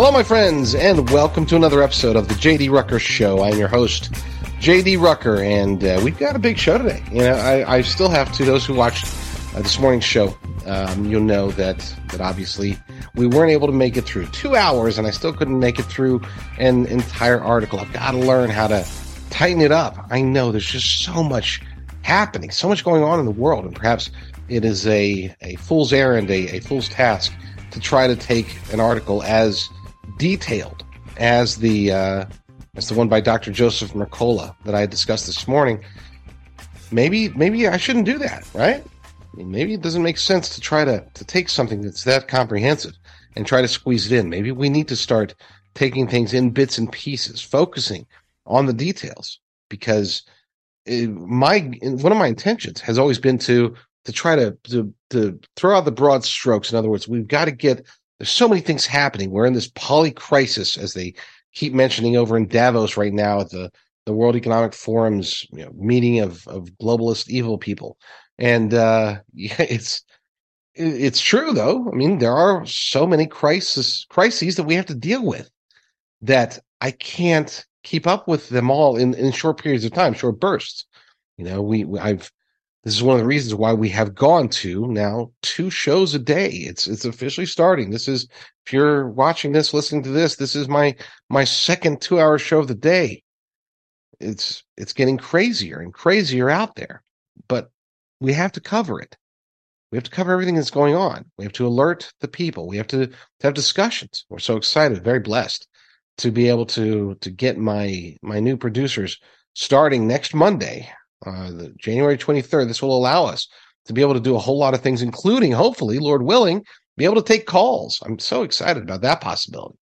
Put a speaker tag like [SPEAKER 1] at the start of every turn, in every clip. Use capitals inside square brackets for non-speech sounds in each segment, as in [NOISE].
[SPEAKER 1] Hello, my friends, and welcome to another episode of the JD Rucker Show. I'm your host, JD Rucker, and uh, we've got a big show today. You know, I, I still have to those who watched uh, this morning's show. Um, you'll know that that obviously we weren't able to make it through two hours, and I still couldn't make it through an entire article. I've got to learn how to tighten it up. I know there's just so much happening, so much going on in the world, and perhaps it is a a fool's errand, a, a fool's task to try to take an article as detailed as the uh, as the one by Dr. Joseph Mercola that I discussed this morning. Maybe maybe I shouldn't do that, right? I mean, maybe it doesn't make sense to try to to take something that's that comprehensive and try to squeeze it in. Maybe we need to start taking things in bits and pieces, focusing on the details because my one of my intentions has always been to to try to, to to throw out the broad strokes. In other words, we've got to get there's so many things happening. We're in this poly crisis, as they keep mentioning over in Davos right now at the the World Economic Forum's you know, meeting of of globalist evil people, and uh, [LAUGHS] yeah, it's it's true though. I mean, there are so many crisis crises that we have to deal with that I can't keep up with them all in, in short periods of time, short bursts. You know, we, we I've this is one of the reasons why we have gone to now two shows a day. It's it's officially starting. This is if you're watching this, listening to this, this is my my second two hour show of the day. It's it's getting crazier and crazier out there, but we have to cover it. We have to cover everything that's going on. We have to alert the people. We have to, to have discussions. We're so excited, very blessed to be able to to get my my new producers starting next Monday uh, the January 23rd. This will allow us to be able to do a whole lot of things, including, hopefully, Lord willing, be able to take calls. I'm so excited about that possibility.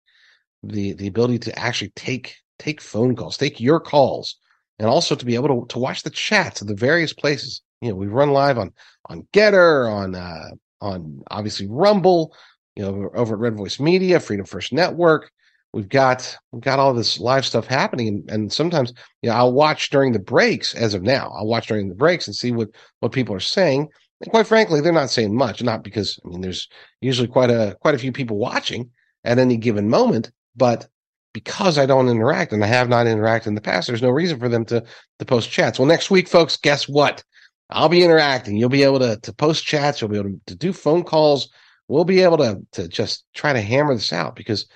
[SPEAKER 1] The the ability to actually take take phone calls, take your calls, and also to be able to, to watch the chats of the various places. You know, we run live on on GETTR, on uh, on obviously Rumble, you know, over at Red Voice Media, Freedom First Network, we've got we've got all this live stuff happening. And, and sometimes you know i'll watch during the breaks as of now. I'll watch during the breaks and see what what people are saying. And quite frankly they're not saying much not because i mean there's usually quite a quite a few people watching at any given moment but because i don't interact and i have not interacted in the past there's no reason for them to to post chats. Well next week folks guess what? I'll be interacting. You'll be able to to post chats. You'll be able to, to do phone calls. We'll be able to to just try to hammer this out because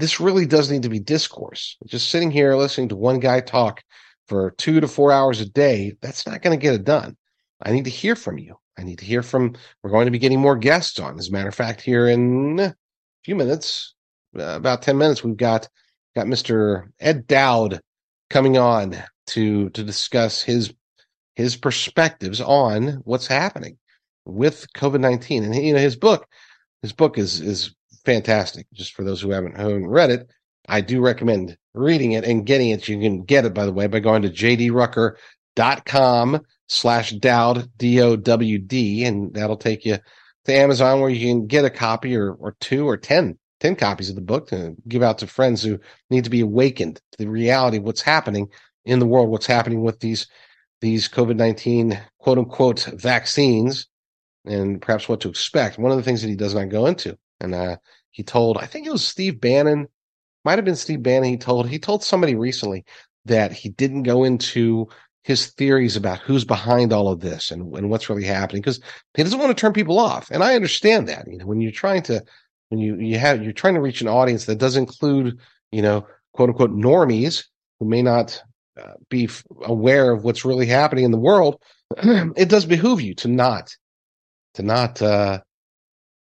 [SPEAKER 1] this really does need to be discourse. Just sitting here listening to one guy talk for two to four hours a day, that's not going to get it done. I need to hear from you. I need to hear from, we're going to be getting more guests on. As a matter of fact, here in a few minutes, uh, about 10 minutes, we've got, got Mr. Ed Dowd coming on to, to discuss his, his perspectives on what's happening with COVID-19. And, you know, his book, his book is, is fantastic. Just for those who haven't, haven't read it, I do recommend reading it and getting it. You can get it, by the way, by going to jdrucker.com slash Dowd, D-O-W-D, and that'll take you to Amazon where you can get a copy or, or two or 10, 10 copies of the book to give out to friends who need to be awakened to the reality of what's happening in the world, what's happening with these, these COVID-19 quote unquote vaccines and perhaps what to expect. One of the things that he does not go into and uh, he told I think it was Steve Bannon, might have been Steve Bannon. He told he told somebody recently that he didn't go into his theories about who's behind all of this and, and what's really happening because he doesn't want to turn people off. And I understand that. You know, when you're trying to when you you have you're trying to reach an audience that does include you know quote unquote normies who may not uh, be f- aware of what's really happening in the world, [CLEARS THROAT] it does behoove you to not to not uh,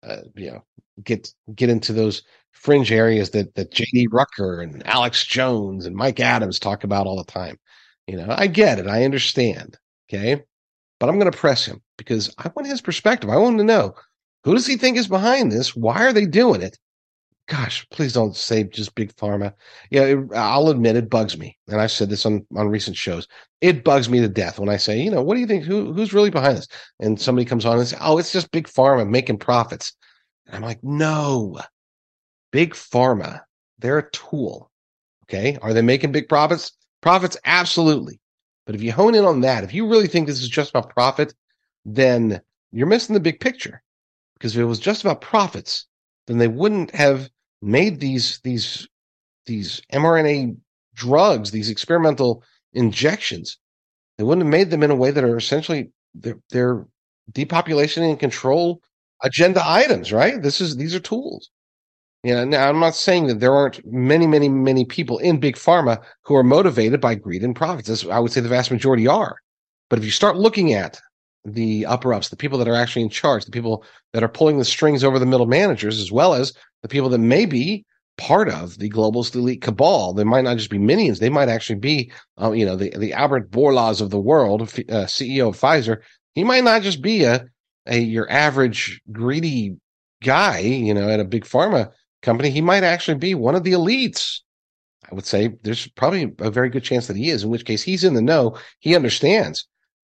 [SPEAKER 1] uh, you know get get into those fringe areas that that JD Rucker and Alex Jones and Mike Adams talk about all the time. You know, I get it, I understand. Okay. But I'm gonna press him because I want his perspective. I want to know who does he think is behind this? Why are they doing it? Gosh, please don't say just big pharma. Yeah, it, I'll admit it bugs me, and I've said this on on recent shows. It bugs me to death when I say, you know, what do you think? Who who's really behind this? And somebody comes on and says, oh, it's just big pharma making profits. And I'm like, no, big pharma, they're a tool. Okay. Are they making big profits? Profits, absolutely. But if you hone in on that, if you really think this is just about profit, then you're missing the big picture. Because if it was just about profits, then they wouldn't have made these these these mRNA drugs, these experimental injections, they wouldn't have made them in a way that are essentially they're, they're depopulation and control agenda items, right? This is these are tools. You know, now I'm not saying that there aren't many, many, many people in big pharma who are motivated by greed and profits. As I would say the vast majority are. But if you start looking at the upper ups, the people that are actually in charge, the people that are pulling the strings over the middle managers, as well as the people that may be part of the global elite cabal. They might not just be minions; they might actually be, uh, you know, the the Albert Bourlas of the world, uh, CEO of Pfizer. He might not just be a a your average greedy guy, you know, at a big pharma company. He might actually be one of the elites. I would say there's probably a very good chance that he is, in which case he's in the know. He understands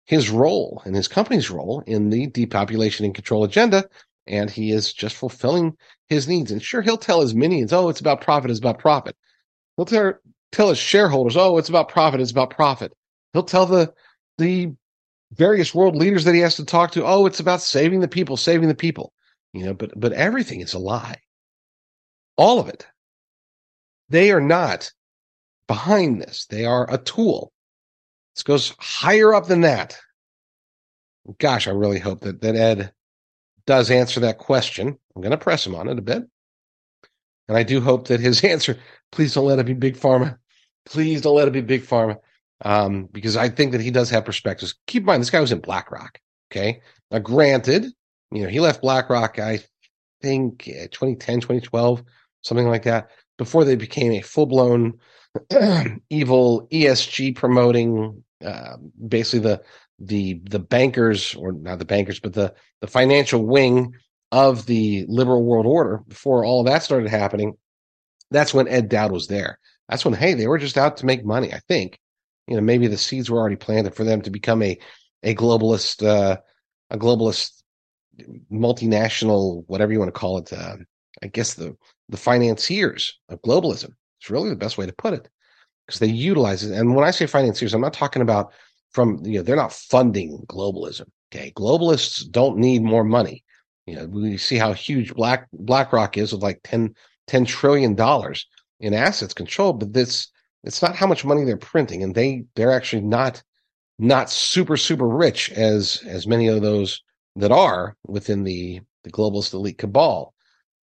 [SPEAKER 1] his role and his company's role in the depopulation and control agenda, and he is just fulfilling his needs. And sure, he'll tell his minions, "Oh, it's about profit. It's about profit." He'll tell tell his shareholders, "Oh, it's about profit. It's about profit." He'll tell the the various world leaders that he has to talk to, "Oh, it's about saving the people, saving the people." You know, but but everything is a lie. All of it. They are not behind this. They are a tool. This goes higher up than that. Gosh, I really hope that, that Ed does answer that question. I'm going to press him on it a bit. And I do hope that his [LAUGHS] answer, please don't let it be big pharma. Please don't let it be big pharma. Um, because I think that he does have perspectives. Keep in mind, this guy was in BlackRock. Okay. Now, granted, you know, he left BlackRock, I think, 2010, 2012, something like that, before they became a full blown [CLEARS THROAT] evil ESG promoting uh, basically the the the bankers or not the bankers but the the financial wing of the liberal world order before all that started happening that's when ed dowd was there that's when hey they were just out to make money i think you know maybe the seeds were already planted for them to become a a globalist uh a globalist multinational whatever you want to call it uh, i guess the the financiers of globalism it's really the best way to put it because they utilize it. And when I say financiers, I'm not talking about from you know they're not funding globalism. Okay, globalists don't need more money. You know, we see how huge Black BlackRock is with like 10, 10 trillion dollars in assets controlled, but this it's not how much money they're printing, and they they're actually not not super super rich as as many of those that are within the the globalist elite cabal.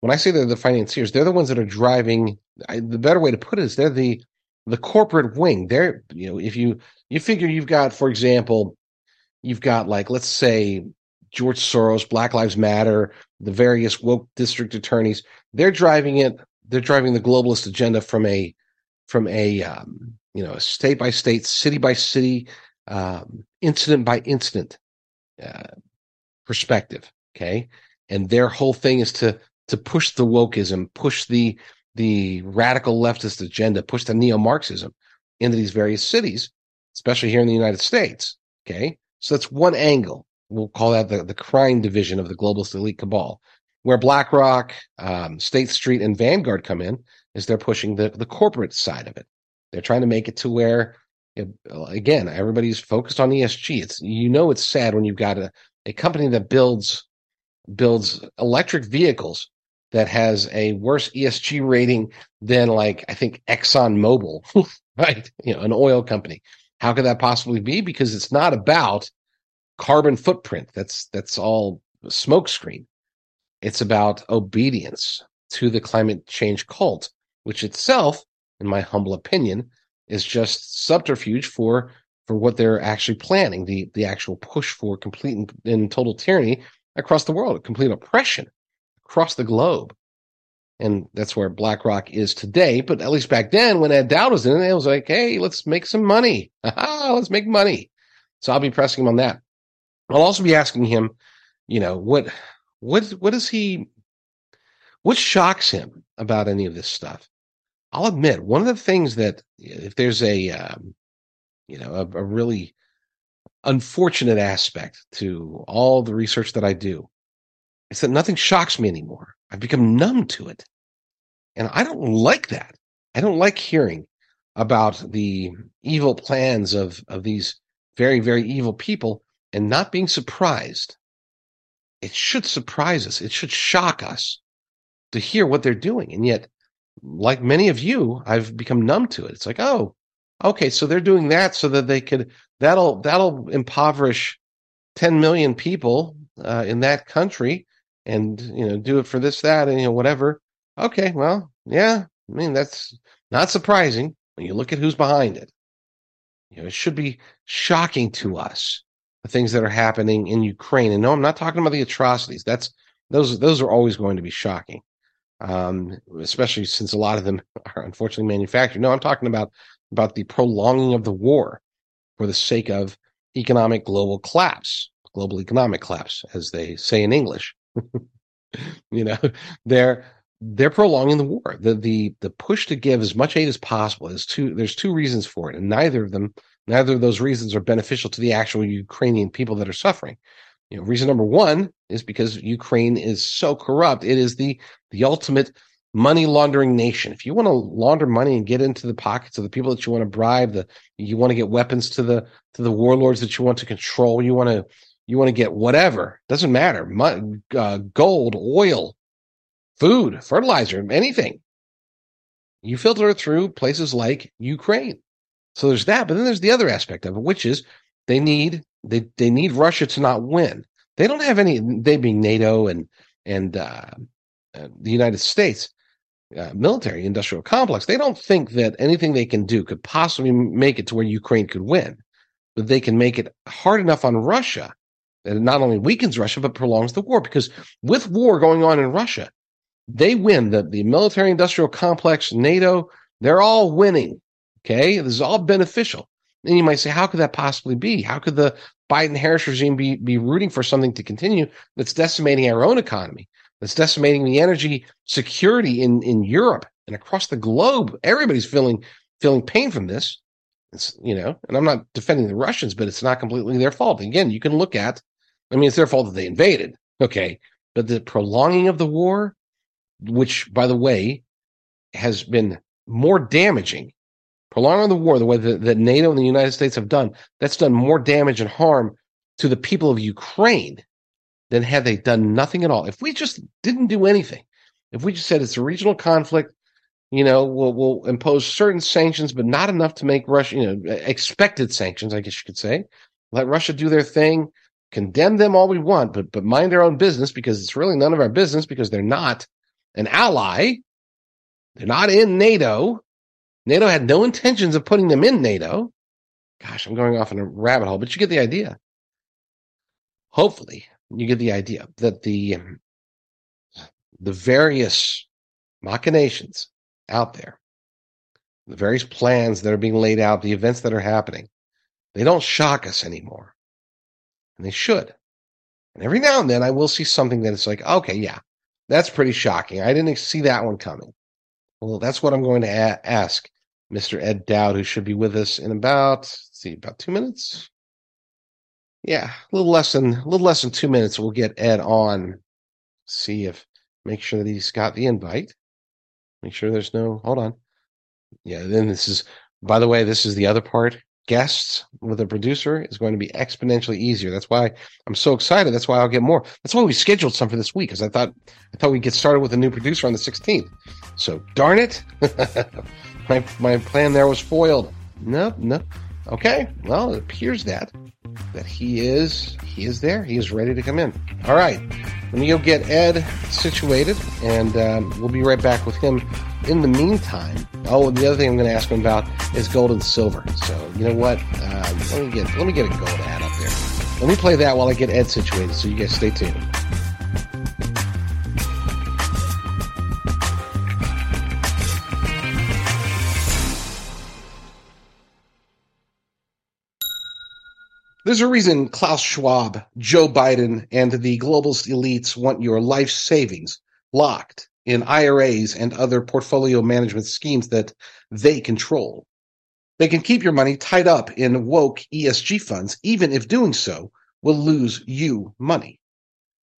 [SPEAKER 1] When I say they're the financiers, they're the ones that are driving. I, the better way to put it is they're the the corporate wing. There, you know, if you you figure you've got, for example, you've got like let's say George Soros, Black Lives Matter, the various woke district attorneys. They're driving it. They're driving the globalist agenda from a from a um, you know state by state, city by city, um, incident by incident uh, perspective. Okay, and their whole thing is to to push the wokeism, push the the radical leftist agenda, push the neo Marxism into these various cities, especially here in the United States. Okay. So that's one angle. We'll call that the, the crime division of the globalist elite cabal. Where BlackRock, um, State Street, and Vanguard come in is they're pushing the, the corporate side of it. They're trying to make it to where, it, again, everybody's focused on ESG. It's you know it's sad when you've got a, a company that builds builds electric vehicles that has a worse ESG rating than like I think Exxon Mobil, [LAUGHS] right? You know, an oil company. How could that possibly be? Because it's not about carbon footprint. That's that's all smokescreen. It's about obedience to the climate change cult, which itself, in my humble opinion, is just subterfuge for for what they're actually planning the the actual push for complete and, and total tyranny across the world, complete oppression across the globe. And that's where BlackRock is today. But at least back then, when Ed Dowd was in it, it was like, hey, let's make some money. [LAUGHS] let's make money. So I'll be pressing him on that. I'll also be asking him, you know, what what what does he what shocks him about any of this stuff? I'll admit one of the things that if there's a um, you know a, a really unfortunate aspect to all the research that I do is that nothing shocks me anymore. I've become numb to it. And I don't like that. I don't like hearing about the evil plans of, of these very, very evil people and not being surprised. It should surprise us. It should shock us to hear what they're doing. And yet, like many of you, I've become numb to it. It's like, oh, okay, so they're doing that so that they could that'll that'll impoverish 10 million people uh, in that country and you know do it for this that and you know whatever. Okay well yeah i mean that's not surprising when you look at who's behind it. You know it should be shocking to us the things that are happening in ukraine. And no i'm not talking about the atrocities. That's those those are always going to be shocking um, especially since a lot of them are unfortunately manufactured no i'm talking about about the prolonging of the war for the sake of economic global collapse global economic collapse as they say in english [LAUGHS] you know, they're they're prolonging the war. The the the push to give as much aid as possible is two there's two reasons for it, and neither of them neither of those reasons are beneficial to the actual Ukrainian people that are suffering. You know, reason number one is because Ukraine is so corrupt. It is the the ultimate money laundering nation. If you want to launder money and get into the pockets of the people that you want to bribe, the you want to get weapons to the to the warlords that you want to control, you want to you want to get whatever, doesn't matter, uh, gold, oil, food, fertilizer, anything. You filter it through places like Ukraine. So there's that, but then there's the other aspect of it, which is they need they they need Russia to not win. They don't have any. They being NATO and and uh, uh, the United States uh, military industrial complex. They don't think that anything they can do could possibly make it to where Ukraine could win, but they can make it hard enough on Russia that it not only weakens Russia, but prolongs the war. Because with war going on in Russia, they win. The, the military industrial complex, NATO, they're all winning. Okay. This is all beneficial. And you might say, how could that possibly be? How could the Biden Harris regime be, be rooting for something to continue that's decimating our own economy, that's decimating the energy security in, in Europe and across the globe? Everybody's feeling feeling pain from this. It's, you know, and I'm not defending the Russians, but it's not completely their fault. Again, you can look at I mean, it's their fault that they invaded. Okay. But the prolonging of the war, which, by the way, has been more damaging, prolonging the war the way that, that NATO and the United States have done, that's done more damage and harm to the people of Ukraine than had they done nothing at all. If we just didn't do anything, if we just said it's a regional conflict, you know, we'll, we'll impose certain sanctions, but not enough to make Russia, you know, expected sanctions, I guess you could say. Let Russia do their thing condemn them all we want, but but mind their own business because it's really none of our business because they're not an ally. They're not in NATO. NATO had no intentions of putting them in NATO. Gosh, I'm going off in a rabbit hole, but you get the idea. Hopefully, you get the idea that the um, the various machinations out there, the various plans that are being laid out, the events that are happening, they don't shock us anymore and they should. And every now and then I will see something that it's like, okay, yeah, that's pretty shocking. I didn't see that one coming. Well, that's what I'm going to a- ask Mr. Ed Dowd, who should be with us in about, see, about two minutes. Yeah, a little less than a little less than two minutes. We'll get Ed on. See if make sure that he's got the invite. Make sure there's no. Hold on. Yeah, then this is. By the way, this is the other part guests with a producer is going to be exponentially easier. That's why I'm so excited. That's why I'll get more. That's why we scheduled some for this week because I thought I thought we'd get started with a new producer on the 16th. So darn it, [LAUGHS] my my plan there was foiled. No, no. Okay, well it appears that that he is he is there. He is ready to come in. All right, let me go get Ed situated, and um, we'll be right back with him in the meantime, oh, the other thing I'm going to ask him about is gold and silver. So you know what? Um, let me get let me get a gold ad up there. Let me play that while I get Ed situated. So you guys stay tuned. There's a reason Klaus Schwab, Joe Biden, and the globalist elites want your life savings locked in IRAs and other portfolio management schemes that they control. They can keep your money tied up in woke ESG funds, even if doing so will lose you money.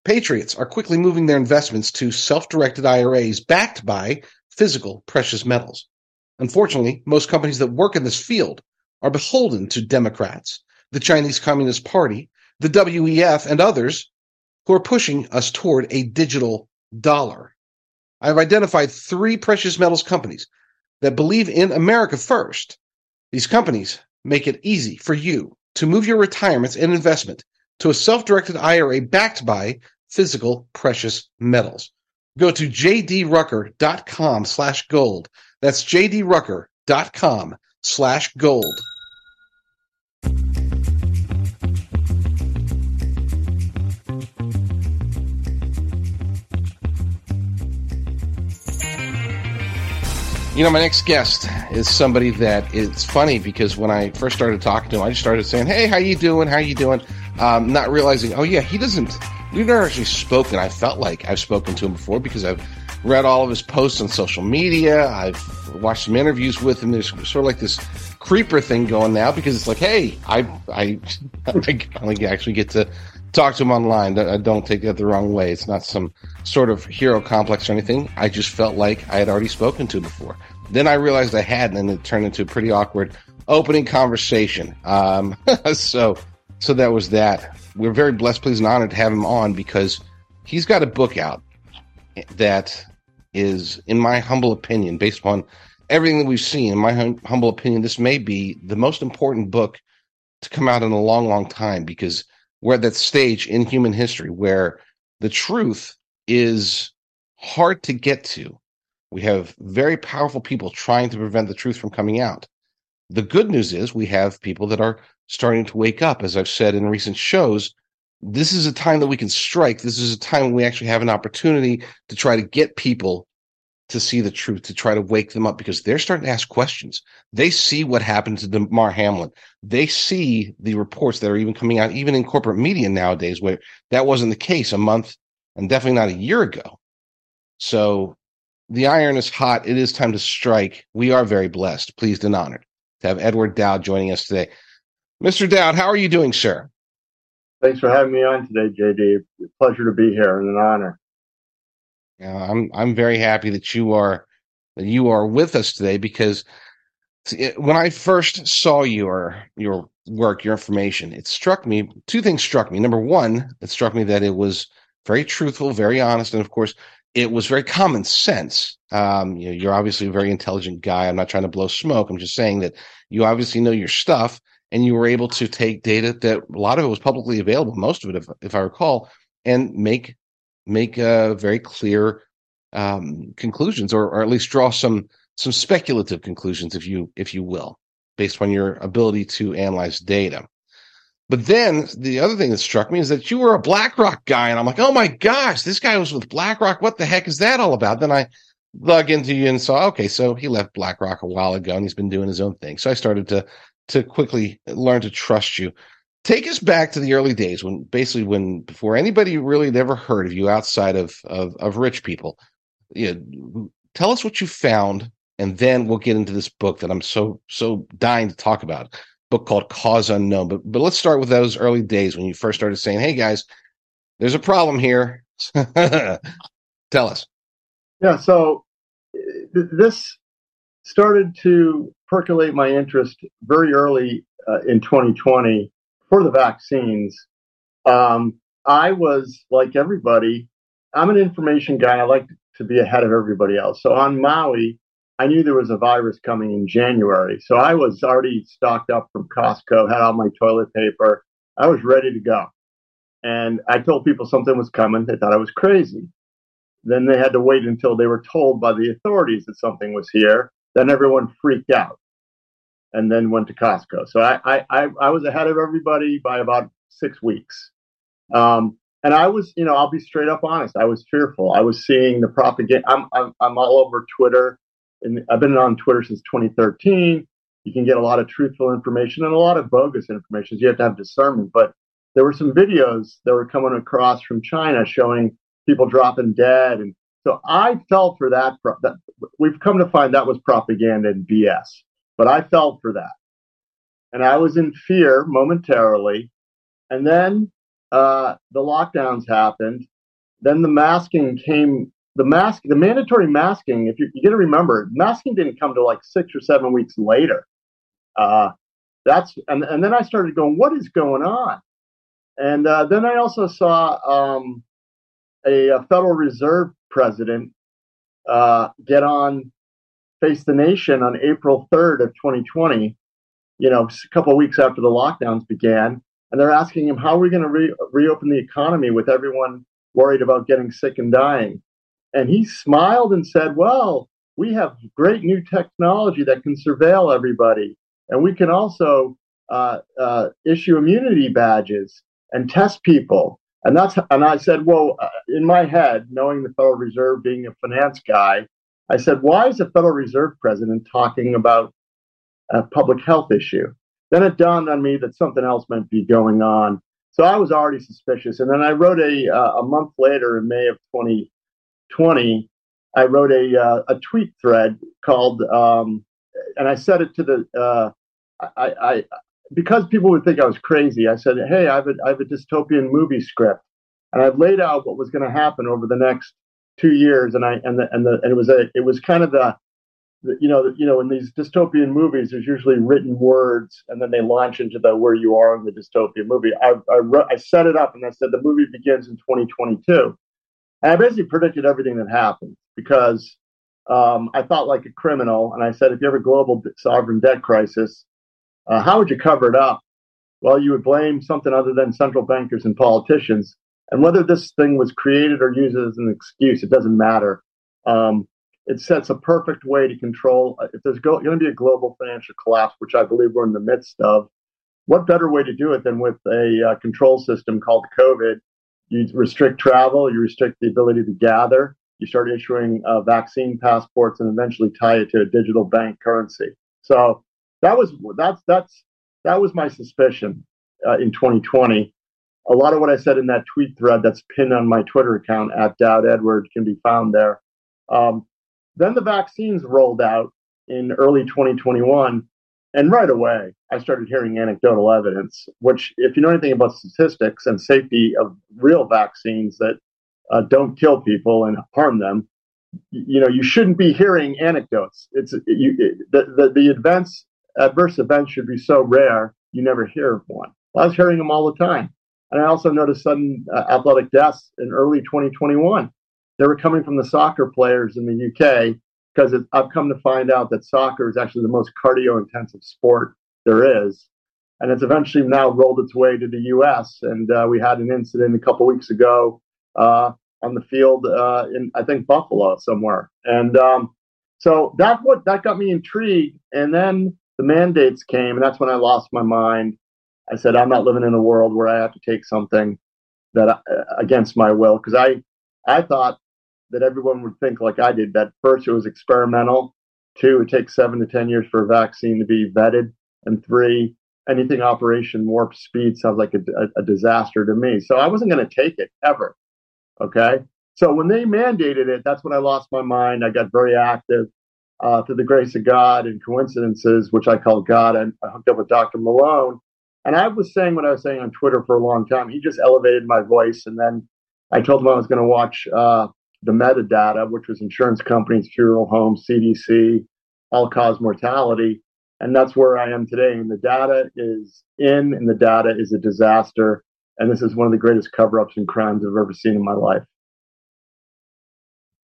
[SPEAKER 1] Patriots are quickly moving their investments to self directed IRAs backed by physical precious metals. Unfortunately, most companies that work in this field are beholden to Democrats, the Chinese Communist Party, the WEF, and others who are pushing us toward a digital dollar. I've identified three precious metals companies that believe in America first. These companies make it easy for you to move your retirements and investment to a self-directed IRA backed by physical precious metals. Go to jdrucker.com slash gold. That's jdrucker.com slash gold. You know, my next guest is somebody that it's funny because when I first started talking to him, I just started saying, "Hey, how you doing? How you doing?" Um, not realizing, oh yeah, he doesn't. We've never actually spoken. I felt like I've spoken to him before because I've read all of his posts on social media. I've watched some interviews with him. There's sort of like this creeper thing going now because it's like, hey, I I [LAUGHS] I actually get to talk to him online. I don't take that the wrong way. It's not some sort of hero complex or anything. I just felt like I had already spoken to him before. Then I realized I hadn't, and it turned into a pretty awkward opening conversation. Um, [LAUGHS] so, so that was that. We're very blessed, pleased, and honored to have him on because he's got a book out that is, in my humble opinion, based upon everything that we've seen, in my hum- humble opinion, this may be the most important book to come out in a long, long time because we're at that stage in human history where the truth is hard to get to. We have very powerful people trying to prevent the truth from coming out. The good news is we have people that are starting to wake up. As I've said in recent shows, this is a time that we can strike. This is a time when we actually have an opportunity to try to get people to see the truth, to try to wake them up because they're starting to ask questions. They see what happened to Damar Hamlin. They see the reports that are even coming out, even in corporate media nowadays, where that wasn't the case a month and definitely not a year ago. So the iron is hot. It is time to strike. We are very blessed, pleased and honored to have Edward Dowd joining us today. Mr. Dowd, how are you doing, sir?
[SPEAKER 2] Thanks for having me on today, JD. Pleasure to be here and an honor.
[SPEAKER 1] Yeah, I'm I'm very happy that you are that you are with us today because when I first saw your your work, your information, it struck me. Two things struck me. Number one, it struck me that it was very truthful, very honest, and of course, it was very common sense. Um, you know, you're obviously a very intelligent guy. I'm not trying to blow smoke. I'm just saying that you obviously know your stuff, and you were able to take data that a lot of it was publicly available, most of it, if, if I recall, and make make uh, very clear um, conclusions, or, or at least draw some some speculative conclusions, if you if you will, based on your ability to analyze data. But then the other thing that struck me is that you were a BlackRock guy, and I'm like, oh my gosh, this guy was with BlackRock. What the heck is that all about? Then I dug into you and saw, okay, so he left BlackRock a while ago, and he's been doing his own thing. So I started to to quickly learn to trust you take us back to the early days when basically when before anybody really had ever heard of you outside of of, of rich people you know, tell us what you found and then we'll get into this book that i'm so so dying to talk about book called cause unknown but but let's start with those early days when you first started saying hey guys there's a problem here [LAUGHS] tell us
[SPEAKER 2] yeah so this started to percolate my interest very early uh, in 2020 for the vaccines, um, I was like everybody. I'm an information guy. I like to be ahead of everybody else. So on Maui, I knew there was a virus coming in January. So I was already stocked up from Costco, had all my toilet paper. I was ready to go. And I told people something was coming. They thought I was crazy. Then they had to wait until they were told by the authorities that something was here. Then everyone freaked out and then went to Costco. So I, I, I was ahead of everybody by about six weeks. Um, and I was, you know, I'll be straight up honest. I was fearful. I was seeing the propaganda. I'm, I'm, I'm all over Twitter, and I've been on Twitter since 2013. You can get a lot of truthful information and a lot of bogus information. So you have to have discernment. But there were some videos that were coming across from China showing people dropping dead, and so I fell for that. that we've come to find that was propaganda and BS. But I fell for that. And I was in fear momentarily. And then uh, the lockdowns happened. Then the masking came. The mask, the mandatory masking. If you, you got to remember, masking didn't come to like six or seven weeks later. Uh, that's and and then I started going, what is going on? And uh, then I also saw um, a, a, Federal Reserve president uh, get on Face the Nation on April 3rd of 2020, you know, a couple of weeks after the lockdowns began. And they're asking him, how are we going to re- reopen the economy with everyone worried about getting sick and dying? And he smiled and said, well, we have great new technology that can surveil everybody. And we can also uh, uh, issue immunity badges and test people. And that's and I said, well, uh, in my head, knowing the Federal Reserve being a finance guy, I said, why is the Federal Reserve president talking about a public health issue? Then it dawned on me that something else might be going on. So I was already suspicious. And then I wrote a uh, a month later, in May of 2020, I wrote a uh, a tweet thread called, um, and I said it to the. Uh, I, I because people would think I was crazy, I said, "Hey, I have a, I have a dystopian movie script, and I've laid out what was going to happen over the next two years." And I and the and the and it was a it was kind of the, the you know you know in these dystopian movies, there's usually written words, and then they launch into the where you are in the dystopian movie. I I, wrote, I set it up, and I said the movie begins in 2022, and I basically predicted everything that happened because um, I thought like a criminal, and I said if you have a global sovereign debt crisis uh, how would you cover it up? Well, you would blame something other than central bankers and politicians. And whether this thing was created or used as an excuse, it doesn't matter. Um, it sets a perfect way to control. Uh, if there's go- going to be a global financial collapse, which I believe we're in the midst of, what better way to do it than with a uh, control system called COVID? You restrict travel, you restrict the ability to gather, you start issuing uh, vaccine passports, and eventually tie it to a digital bank currency. So that was that's that's that was my suspicion uh, in 2020. A lot of what I said in that tweet thread that's pinned on my Twitter account at Dowd Edward can be found there. Um, then the vaccines rolled out in early 2021, and right away I started hearing anecdotal evidence. Which, if you know anything about statistics and safety of real vaccines that uh, don't kill people and harm them, you know you shouldn't be hearing anecdotes. It's you, it, the, the the events adverse events should be so rare, you never hear of one. I was hearing them all the time. And I also noticed sudden uh, athletic deaths in early 2021. They were coming from the soccer players in the UK because I've come to find out that soccer is actually the most cardio intensive sport there is. And it's eventually now rolled its way to the US. And uh, we had an incident a couple weeks ago uh, on the field uh, in, I think, Buffalo somewhere. And um, so that what that got me intrigued. And then the mandates came, and that's when I lost my mind. I said, I'm not living in a world where I have to take something that uh, against my will, because I, I thought that everyone would think like I did. That first it was experimental. Two, it takes seven to ten years for a vaccine to be vetted, and three, anything Operation Warp Speed sounds like a, a, disaster to me. So I wasn't going to take it ever. Okay. So when they mandated it, that's when I lost my mind. I got very active uh, through the grace of God and coincidences, which I call God, and I hooked up with Dr. Malone. And I was saying what I was saying on Twitter for a long time. He just elevated my voice. And then I told him I was going to watch uh, the metadata, which was insurance companies, funeral homes, CDC, all cause mortality. And that's where I am today. And the data is in, and the data is a disaster. And this is one of the greatest cover ups and crimes I've ever seen in my life.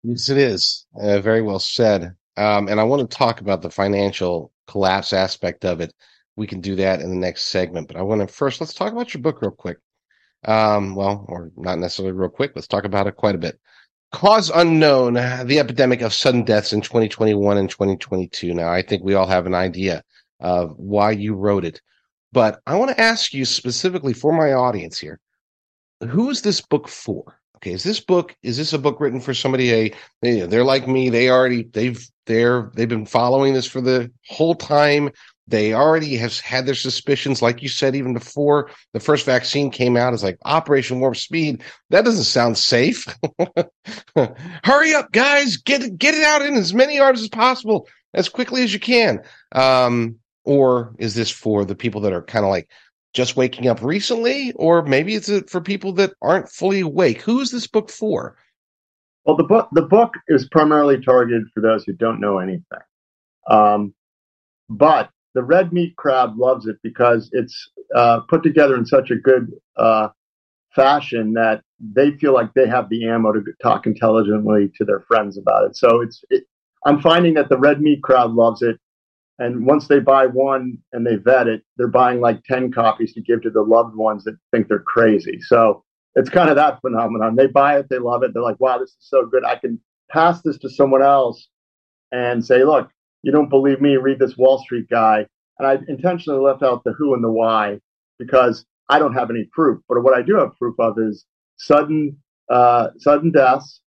[SPEAKER 1] Yes, it is. Uh, very well said. Um, and I want to talk about the financial collapse aspect of it. We can do that in the next segment, but I want to first let's talk about your book real quick. Um, well, or not necessarily real quick. Let's talk about it quite a bit. Cause unknown: The epidemic of sudden deaths in 2021 and 2022. Now, I think we all have an idea of why you wrote it, but I want to ask you specifically for my audience here: Who is this book for? okay is this book is this a book written for somebody a they, they're like me they already they've they're they've been following this for the whole time they already have had their suspicions like you said even before the first vaccine came out is like operation warp speed that doesn't sound safe [LAUGHS] hurry up guys get get it out in as many yards as possible as quickly as you can um, or is this for the people that are kind of like just waking up recently, or maybe it's for people that aren't fully awake. Who's this book for?
[SPEAKER 2] Well, the book the book is primarily targeted for those who don't know anything. Um, but the red meat crowd loves it because it's uh, put together in such a good uh, fashion that they feel like they have the ammo to talk intelligently to their friends about it. So it's, it, I'm finding that the red meat crowd loves it. And once they buy one and they vet it, they're buying like 10 copies to give to the loved ones that think they're crazy. So it's kind of that phenomenon. They buy it, they love it. They're like, wow, this is so good. I can pass this to someone else and say, look, you don't believe me, read this Wall Street guy. And I intentionally left out the who and the why because I don't have any proof. But what I do have proof of is sudden uh, sudden deaths,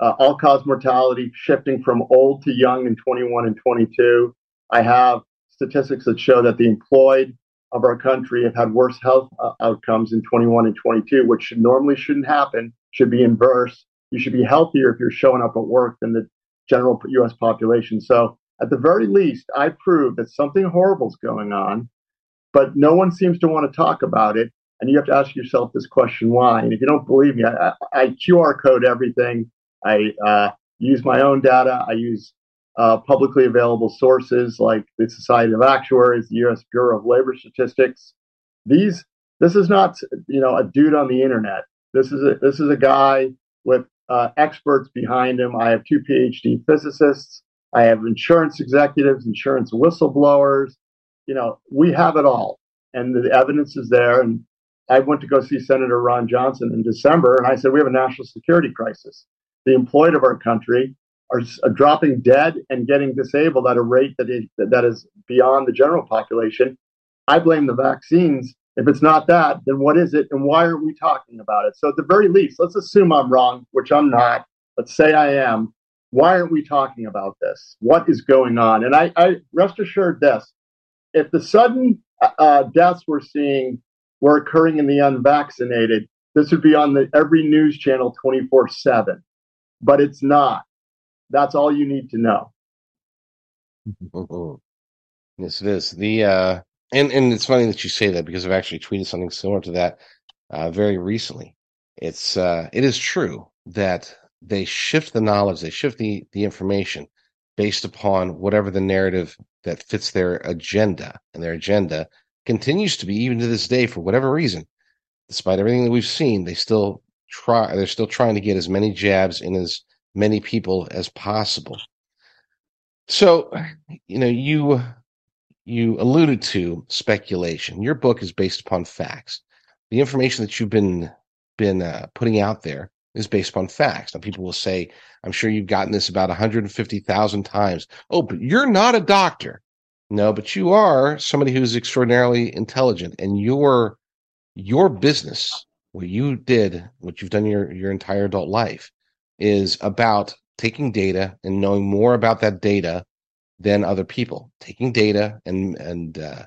[SPEAKER 2] uh, all cause mortality shifting from old to young in 21 and 22. I have statistics that show that the employed of our country have had worse health uh, outcomes in 21 and 22, which should normally shouldn't happen, should be inverse. You should be healthier if you're showing up at work than the general U.S. population. So at the very least, I prove that something horrible is going on, but no one seems to want to talk about it. And you have to ask yourself this question: Why? And if you don't believe me, I, I QR code everything. I uh, use my own data. I use uh, publicly available sources like the Society of Actuaries, the U.S. Bureau of Labor Statistics. These, this is not, you know, a dude on the internet. This is a this is a guy with uh, experts behind him. I have two PhD physicists. I have insurance executives, insurance whistleblowers. You know, we have it all, and the evidence is there. And I went to go see Senator Ron Johnson in December, and I said we have a national security crisis. The employed of our country are, dropping dead and getting disabled at a rate that is that is beyond the general population. I blame the vaccines. If it's not that, then what is it, and why are we talking about it? So at the very least, let's assume I'm wrong, which I'm not. Let's say I am. Why aren't we talking about this? What is going on? And I, I rest assured this: if the sudden uh, deaths we're seeing were occurring in the unvaccinated, this would be on the every news channel 24 7. But it's not. That's all you need to know. [LAUGHS]
[SPEAKER 1] yes, it is. The uh, and and it's funny that you say that because I've actually tweeted something similar to that uh, very recently. It's uh, it is true that they shift the knowledge, they shift the the information based upon whatever the narrative that fits their agenda, and their agenda continues to be even to this day for whatever reason, despite everything that we've seen, they still try. They're still trying to get as many jabs in as many people as possible. So, you know, you you alluded to speculation. Your book is based upon facts. The information that you've been been uh, putting out there is based upon facts. Now, people will say, "I'm sure you've gotten this about 150,000 times." Oh, but you're not a doctor. No, but you are somebody who's extraordinarily intelligent, and your your business, what you did, what you've done your your entire adult life, is about taking data and knowing more about that data than other people taking data and and uh,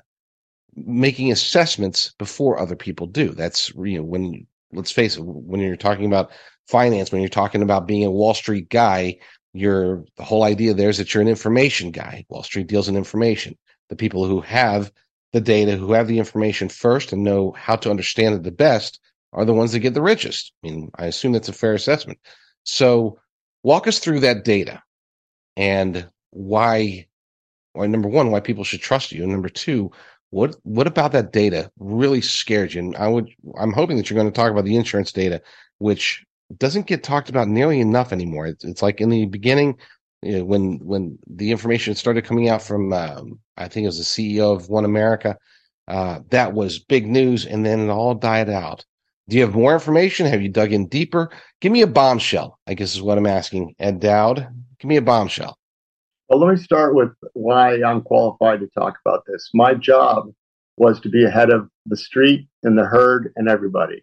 [SPEAKER 1] making assessments before other people do that's you know when let's face it when you're talking about finance when you're talking about being a wall street guy you're the whole idea there is that you're an information guy wall street deals in information the people who have the data who have the information first and know how to understand it the best are the ones that get the richest i mean i assume that's a fair assessment so walk us through that data and why why number one, why people should trust you. And number two, what what about that data really scared you? And I would I'm hoping that you're going to talk about the insurance data, which doesn't get talked about nearly enough anymore. It's, it's like in the beginning, you know, when when the information started coming out from um, I think it was the CEO of OneAmerica, uh, that was big news, and then it all died out. Do you have more information? Have you dug in deeper? Give me a bombshell, I guess is what I'm asking. Ed Dowd, give me a bombshell.
[SPEAKER 2] Well, let me start with why I'm qualified to talk about this. My job was to be ahead of the street and the herd and everybody.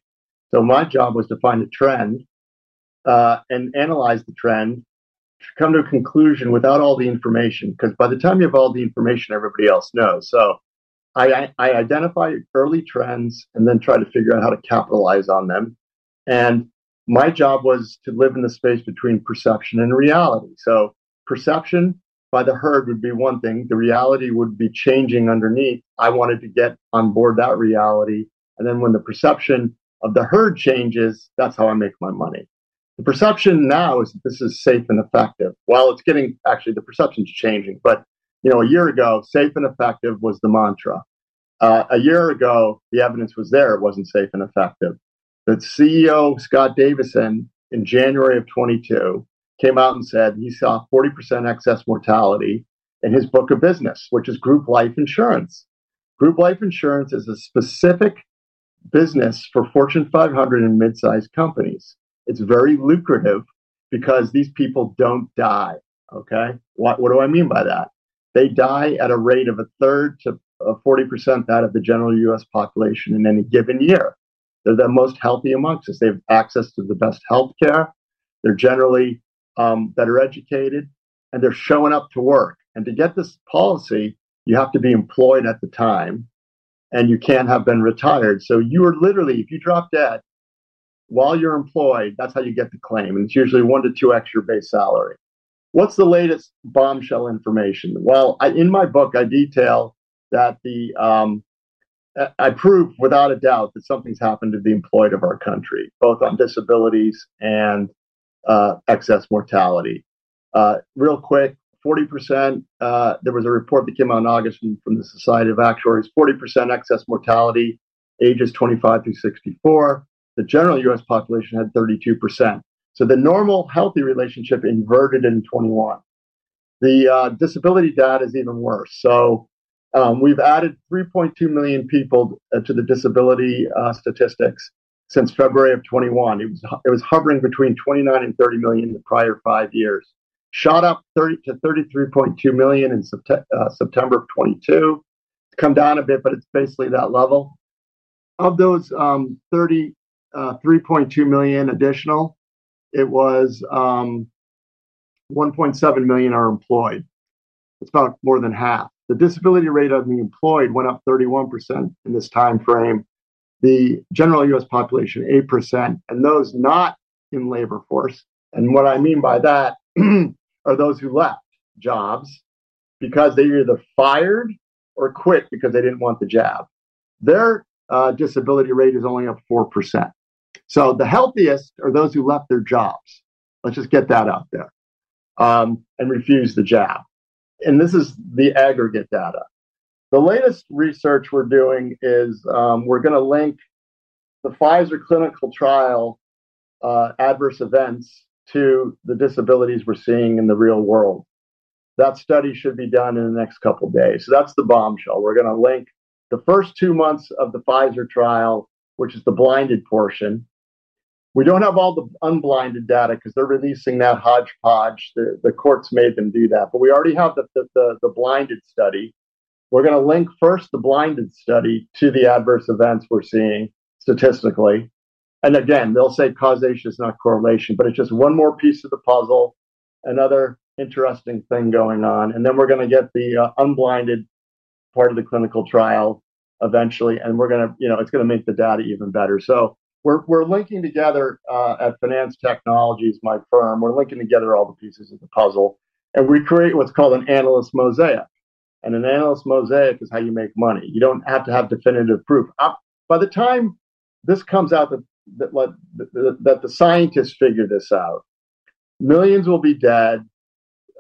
[SPEAKER 2] So my job was to find a trend uh, and analyze the trend, to come to a conclusion without all the information. Because by the time you have all the information, everybody else knows. So I, I identify early trends and then try to figure out how to capitalize on them. And my job was to live in the space between perception and reality. So perception by the herd would be one thing. The reality would be changing underneath. I wanted to get on board that reality. And then when the perception of the herd changes, that's how I make my money. The perception now is that this is safe and effective. While it's getting actually the perception's changing, but you know, a year ago, safe and effective was the mantra. Uh, a year ago, the evidence was there; it wasn't safe and effective. The CEO, Scott Davison, in January of 22, came out and said he saw 40% excess mortality in his book of business, which is group life insurance. Group life insurance is a specific business for Fortune 500 and mid sized companies. It's very lucrative because these people don't die. Okay. What, what do I mean by that? They die at a rate of a third to 40% that of the general US population in any given year. They're the most healthy amongst us. They have access to the best health care. They're generally um, better educated and they're showing up to work. And to get this policy, you have to be employed at the time and you can't have been retired. So you are literally, if you drop dead while you're employed, that's how you get the claim. And it's usually one to two extra base salary. What's the latest bombshell information? Well, I, in my book, I detail that the um, I prove without a doubt that something's happened to the employed of our country, both on disabilities and uh, excess mortality. Uh, real quick, 40%, uh, there was a report that came out in August from, from the Society of Actuaries 40% excess mortality, ages 25 through 64. The general US population had 32%. So the normal healthy relationship inverted in 21. The uh, disability data is even worse. So um, we've added 3.2 million people uh, to the disability uh, statistics since February of 21. It was it was hovering between 29 and 30 million in the prior five years. Shot up 30 to 33.2 million in uh, September of 22. It's come down a bit, but it's basically that level. Of those um, 33.2 uh, million additional, it was um, 1.7 million are employed. It's about more than half. The disability rate of the employed went up 31% in this time frame. The general U.S. population 8%, and those not in labor force. And what I mean by that [CLEARS THROAT] are those who left jobs because they either fired or quit because they didn't want the job. Their uh, disability rate is only up 4%. So the healthiest are those who left their jobs. Let's just get that out there um, and refuse the jab. And this is the aggregate data. The latest research we're doing is um, we're going to link the Pfizer clinical trial uh, adverse events to the disabilities we're seeing in the real world. That study should be done in the next couple days. So that's the bombshell. We're going to link the first two months of the Pfizer trial, which is the blinded portion, we don't have all the unblinded data because they're releasing that hodgepodge. The, the courts made them do that. But we already have the, the, the, the blinded study. We're going to link first the blinded study to the adverse events we're seeing statistically. And again, they'll say causation is not correlation, but it's just one more piece of the puzzle, another interesting thing going on. And then we're going to get the uh, unblinded part of the clinical trial eventually. And we're going to, you know, it's going to make the data even better. So we're, we're linking together uh, at Phinance Technologies, my firm, we're linking together all the pieces of the puzzle, and we create what's called an analyst mosaic. And an analyst mosaic is how you make money. You don't have to have definitive proof. Uh, by the time this comes out, that, that, that, that the scientists figure this out, millions will be dead,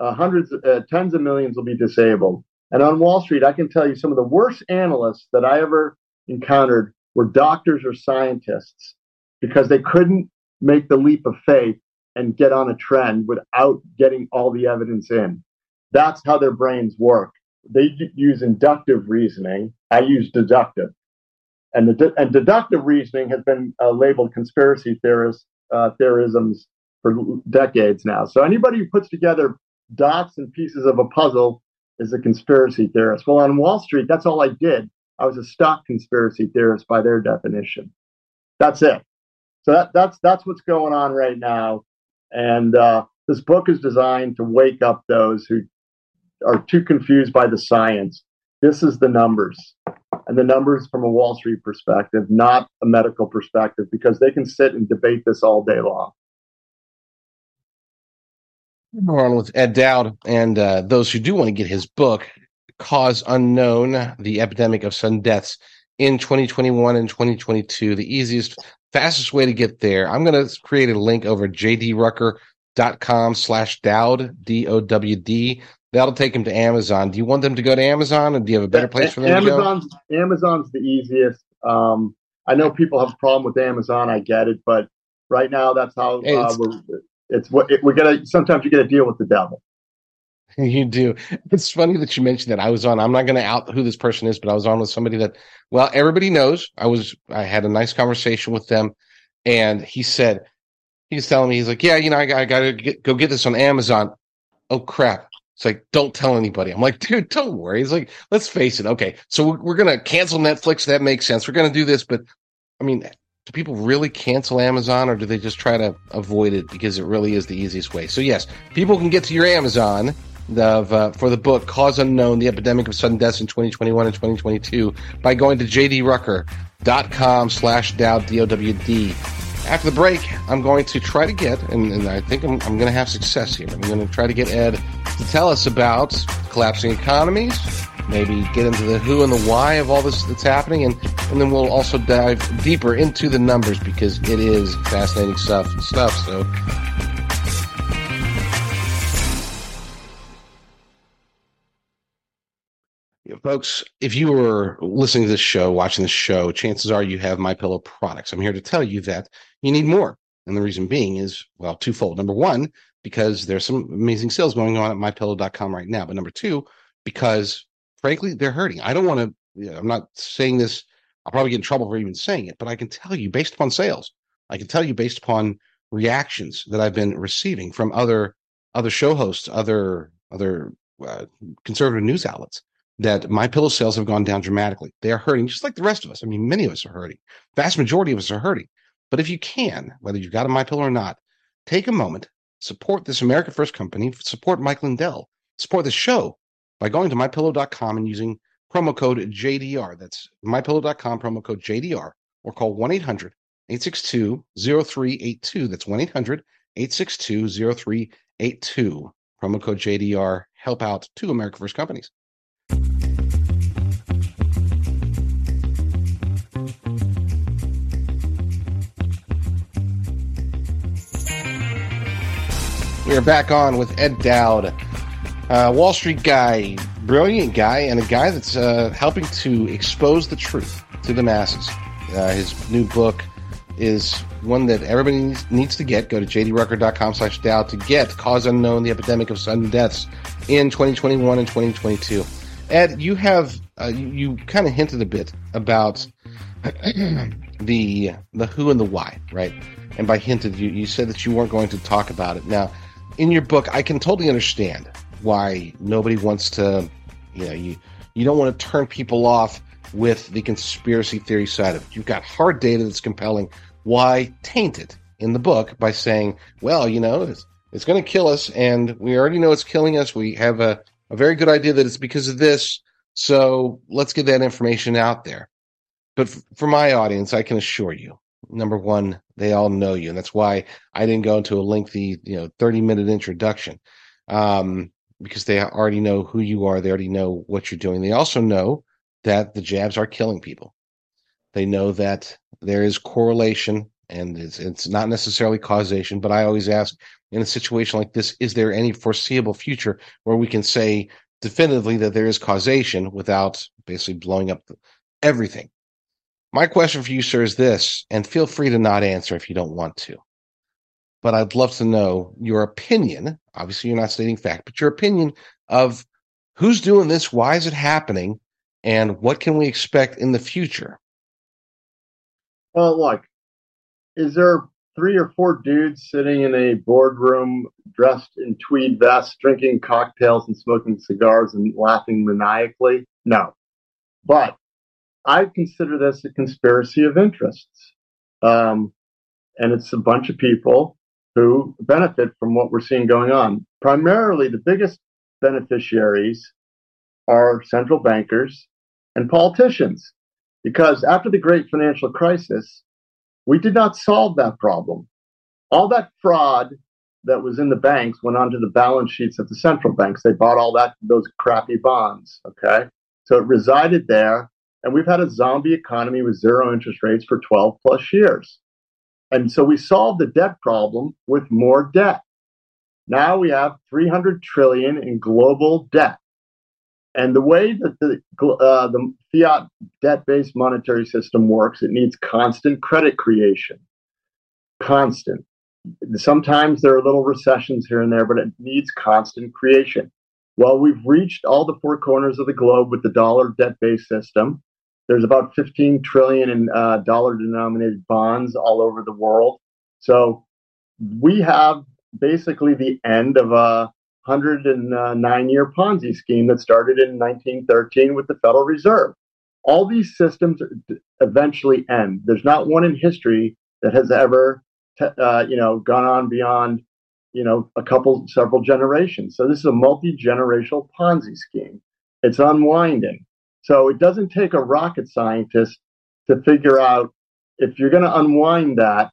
[SPEAKER 2] uh, hundreds, uh, tens of millions will be disabled. And on Wall Street, I can tell you some of the worst analysts that I ever encountered were doctors or scientists because they couldn't make the leap of faith and get on a trend without getting all the evidence in. That's how their brains work. They use inductive reasoning. I use deductive. And, the, and deductive reasoning has been uh, labeled conspiracy theorist, uh, theorisms for decades now. So anybody who puts together dots and pieces of a puzzle is a conspiracy theorist. Well, on Wall Street, that's all I did. I was a stock conspiracy theorist by their definition. That's it. So that, that's that's what's going on right now, and uh, this book is designed to wake up those who are too confused by the science. This is the numbers, and the numbers from a Wall Street perspective, not a medical perspective, because they can sit and debate this all day long.
[SPEAKER 1] We're on with Ed Dowd, and uh, those who do want to get his book, cause unknown, the epidemic of sudden deaths in 2021 and 2022. The easiest, fastest way to get there. I'm going to create a link over jdrucker.com slash Dowd, D-O-W-D. That'll take them to Amazon. Do you want them to go to Amazon, and do you have a better place for them
[SPEAKER 2] Amazon's, to go? Amazon's the easiest. Um, I know people have a problem with Amazon. I get it, but right now that's how uh,
[SPEAKER 1] it's-
[SPEAKER 2] we're. It's what it, we got to. Sometimes you got to deal with the devil. [LAUGHS]
[SPEAKER 1] You do. It's funny that you mentioned that. I was on. I'm not going to out who this person is, but I was on with somebody that, well, everybody knows. I was. I had a nice conversation with them, and he said, he's telling me, he's like, yeah, you know, I, I got to go get this on Amazon. Oh crap! It's like, don't tell anybody. I'm like, dude, don't worry. He's like, let's face it. Okay, so we're, we're going to cancel Netflix. That makes sense. We're going to do this, but I mean, do people really cancel Amazon, or do they just try to avoid it because it really is the easiest way? So yes, people can get to your Amazon of uh, for the book Cause Unknown: The Epidemic of Sudden Deaths in 2021 and 2022 by going to jdrucker.com slash Dowd D-O-W-D. After the break, I'm going to try to get, and, and I think I'm, I'm going to have success here. I'm going to try to get Ed to tell us about collapsing economies, maybe get into the who and the why of all this that's happening, and, and then we'll also dive deeper into the numbers because it is fascinating stuff. Stuff. So folks, if you were listening to this show, watching this show, chances are you have My Pillow products. I'm here to tell you that you need more, and the reason being is well, twofold. Number one, because there's some amazing sales going on at MyPillow.com right now, but number two, because frankly, they're hurting. I don't want to. You know, I'm not saying this. I'll probably get in trouble for even saying it, but I can tell you based upon sales. I can tell you based upon reactions that I've been receiving from other other show hosts, other other uh, conservative news outlets that my pillow sales have gone down dramatically. They are hurting just like the rest of us. I mean, many of us are hurting. Vast majority of us are hurting. But if you can, whether you've got a my pillow or not, take a moment, support this America First company, support Mike Lindell, support the show by going to mypillow.com and using promo code JDR. That's mypillow.com promo code JDR or call 1-800 862 0382. That's 1 800 862 0382. Promo code JDR. Help out two America First companies. We are back on with Ed Dowd, uh, Wall Street guy, brilliant guy, and a guy that's uh, helping to expose the truth to the masses. Uh, his new book is one that everybody needs, needs to get. Go to jdrucker.com slash Dowd to get Cause Unknown, the Epidemic of Sudden Deaths in 2021 and 2022. Ed, you have, uh, you, you kind of hinted a bit about [CLEARS THROAT] the the who and the why, right? And by hinted, you, you said that you weren't going to talk about it. Now, in your book, I can totally understand why nobody wants to, you know, you you don't want to turn people off with the conspiracy theory side of it. You've got hard data that's compelling. Why taint it in the book by saying, well, you know, it's, it's going to kill us, and we already know it's killing us. We have a, a very good idea that it's because of this. So let's get that information out there. But f- for my audience, I can assure you, number one, they all know you, and that's why I didn't go into a lengthy, you know, thirty minute introduction, um, because they already know who you are. They already know what you're doing. They also know that the jabs are killing people. They know that there is correlation, and it's it's not necessarily causation. But I always ask, in a situation like this, is there any foreseeable future where we can say definitively that there is causation without basically blowing up everything? My question for you, sir, is this, and feel free to not answer if you don't want to. But I'd love to know your opinion. Obviously, you're not stating fact, but your opinion of who's doing this, why is it happening, and what can we expect in the future?
[SPEAKER 2] Well, look, is there three or four dudes sitting in a boardroom dressed in tweed vests, drinking cocktails and smoking cigars and laughing maniacally? No. But I consider this a conspiracy of interests. Um, and it's a bunch of people who benefit from what we're seeing going on. Primarily, the biggest beneficiaries are central bankers and politicians. Because after the great financial crisis, we did not solve that problem. All that fraud that was in the banks went onto the balance sheets of the central banks. They bought all that, those crappy bonds. Okay. So it resided there. And we've had a zombie economy with zero interest rates for 12 plus years. And so we solved the debt problem with more debt. Now we have 300 trillion in global debt. And the way that the, uh, the fiat debt based monetary system works, it needs constant credit creation. Constant. Sometimes there are little recessions here and there, but it needs constant creation. Well, we've reached all the four corners of the globe with the dollar debt based system. There's about 15 trillion in uh, dollar denominated bonds all over the world. So we have basically the end of a 109 year Ponzi scheme that started in 1913 with the Federal Reserve. All these systems eventually end. There's not one in history that has ever, uh, you know, gone on beyond, you know, a couple, several generations. So this is a multi generational Ponzi scheme. It's unwinding. So it doesn't take a rocket scientist to figure out if you're going to unwind that,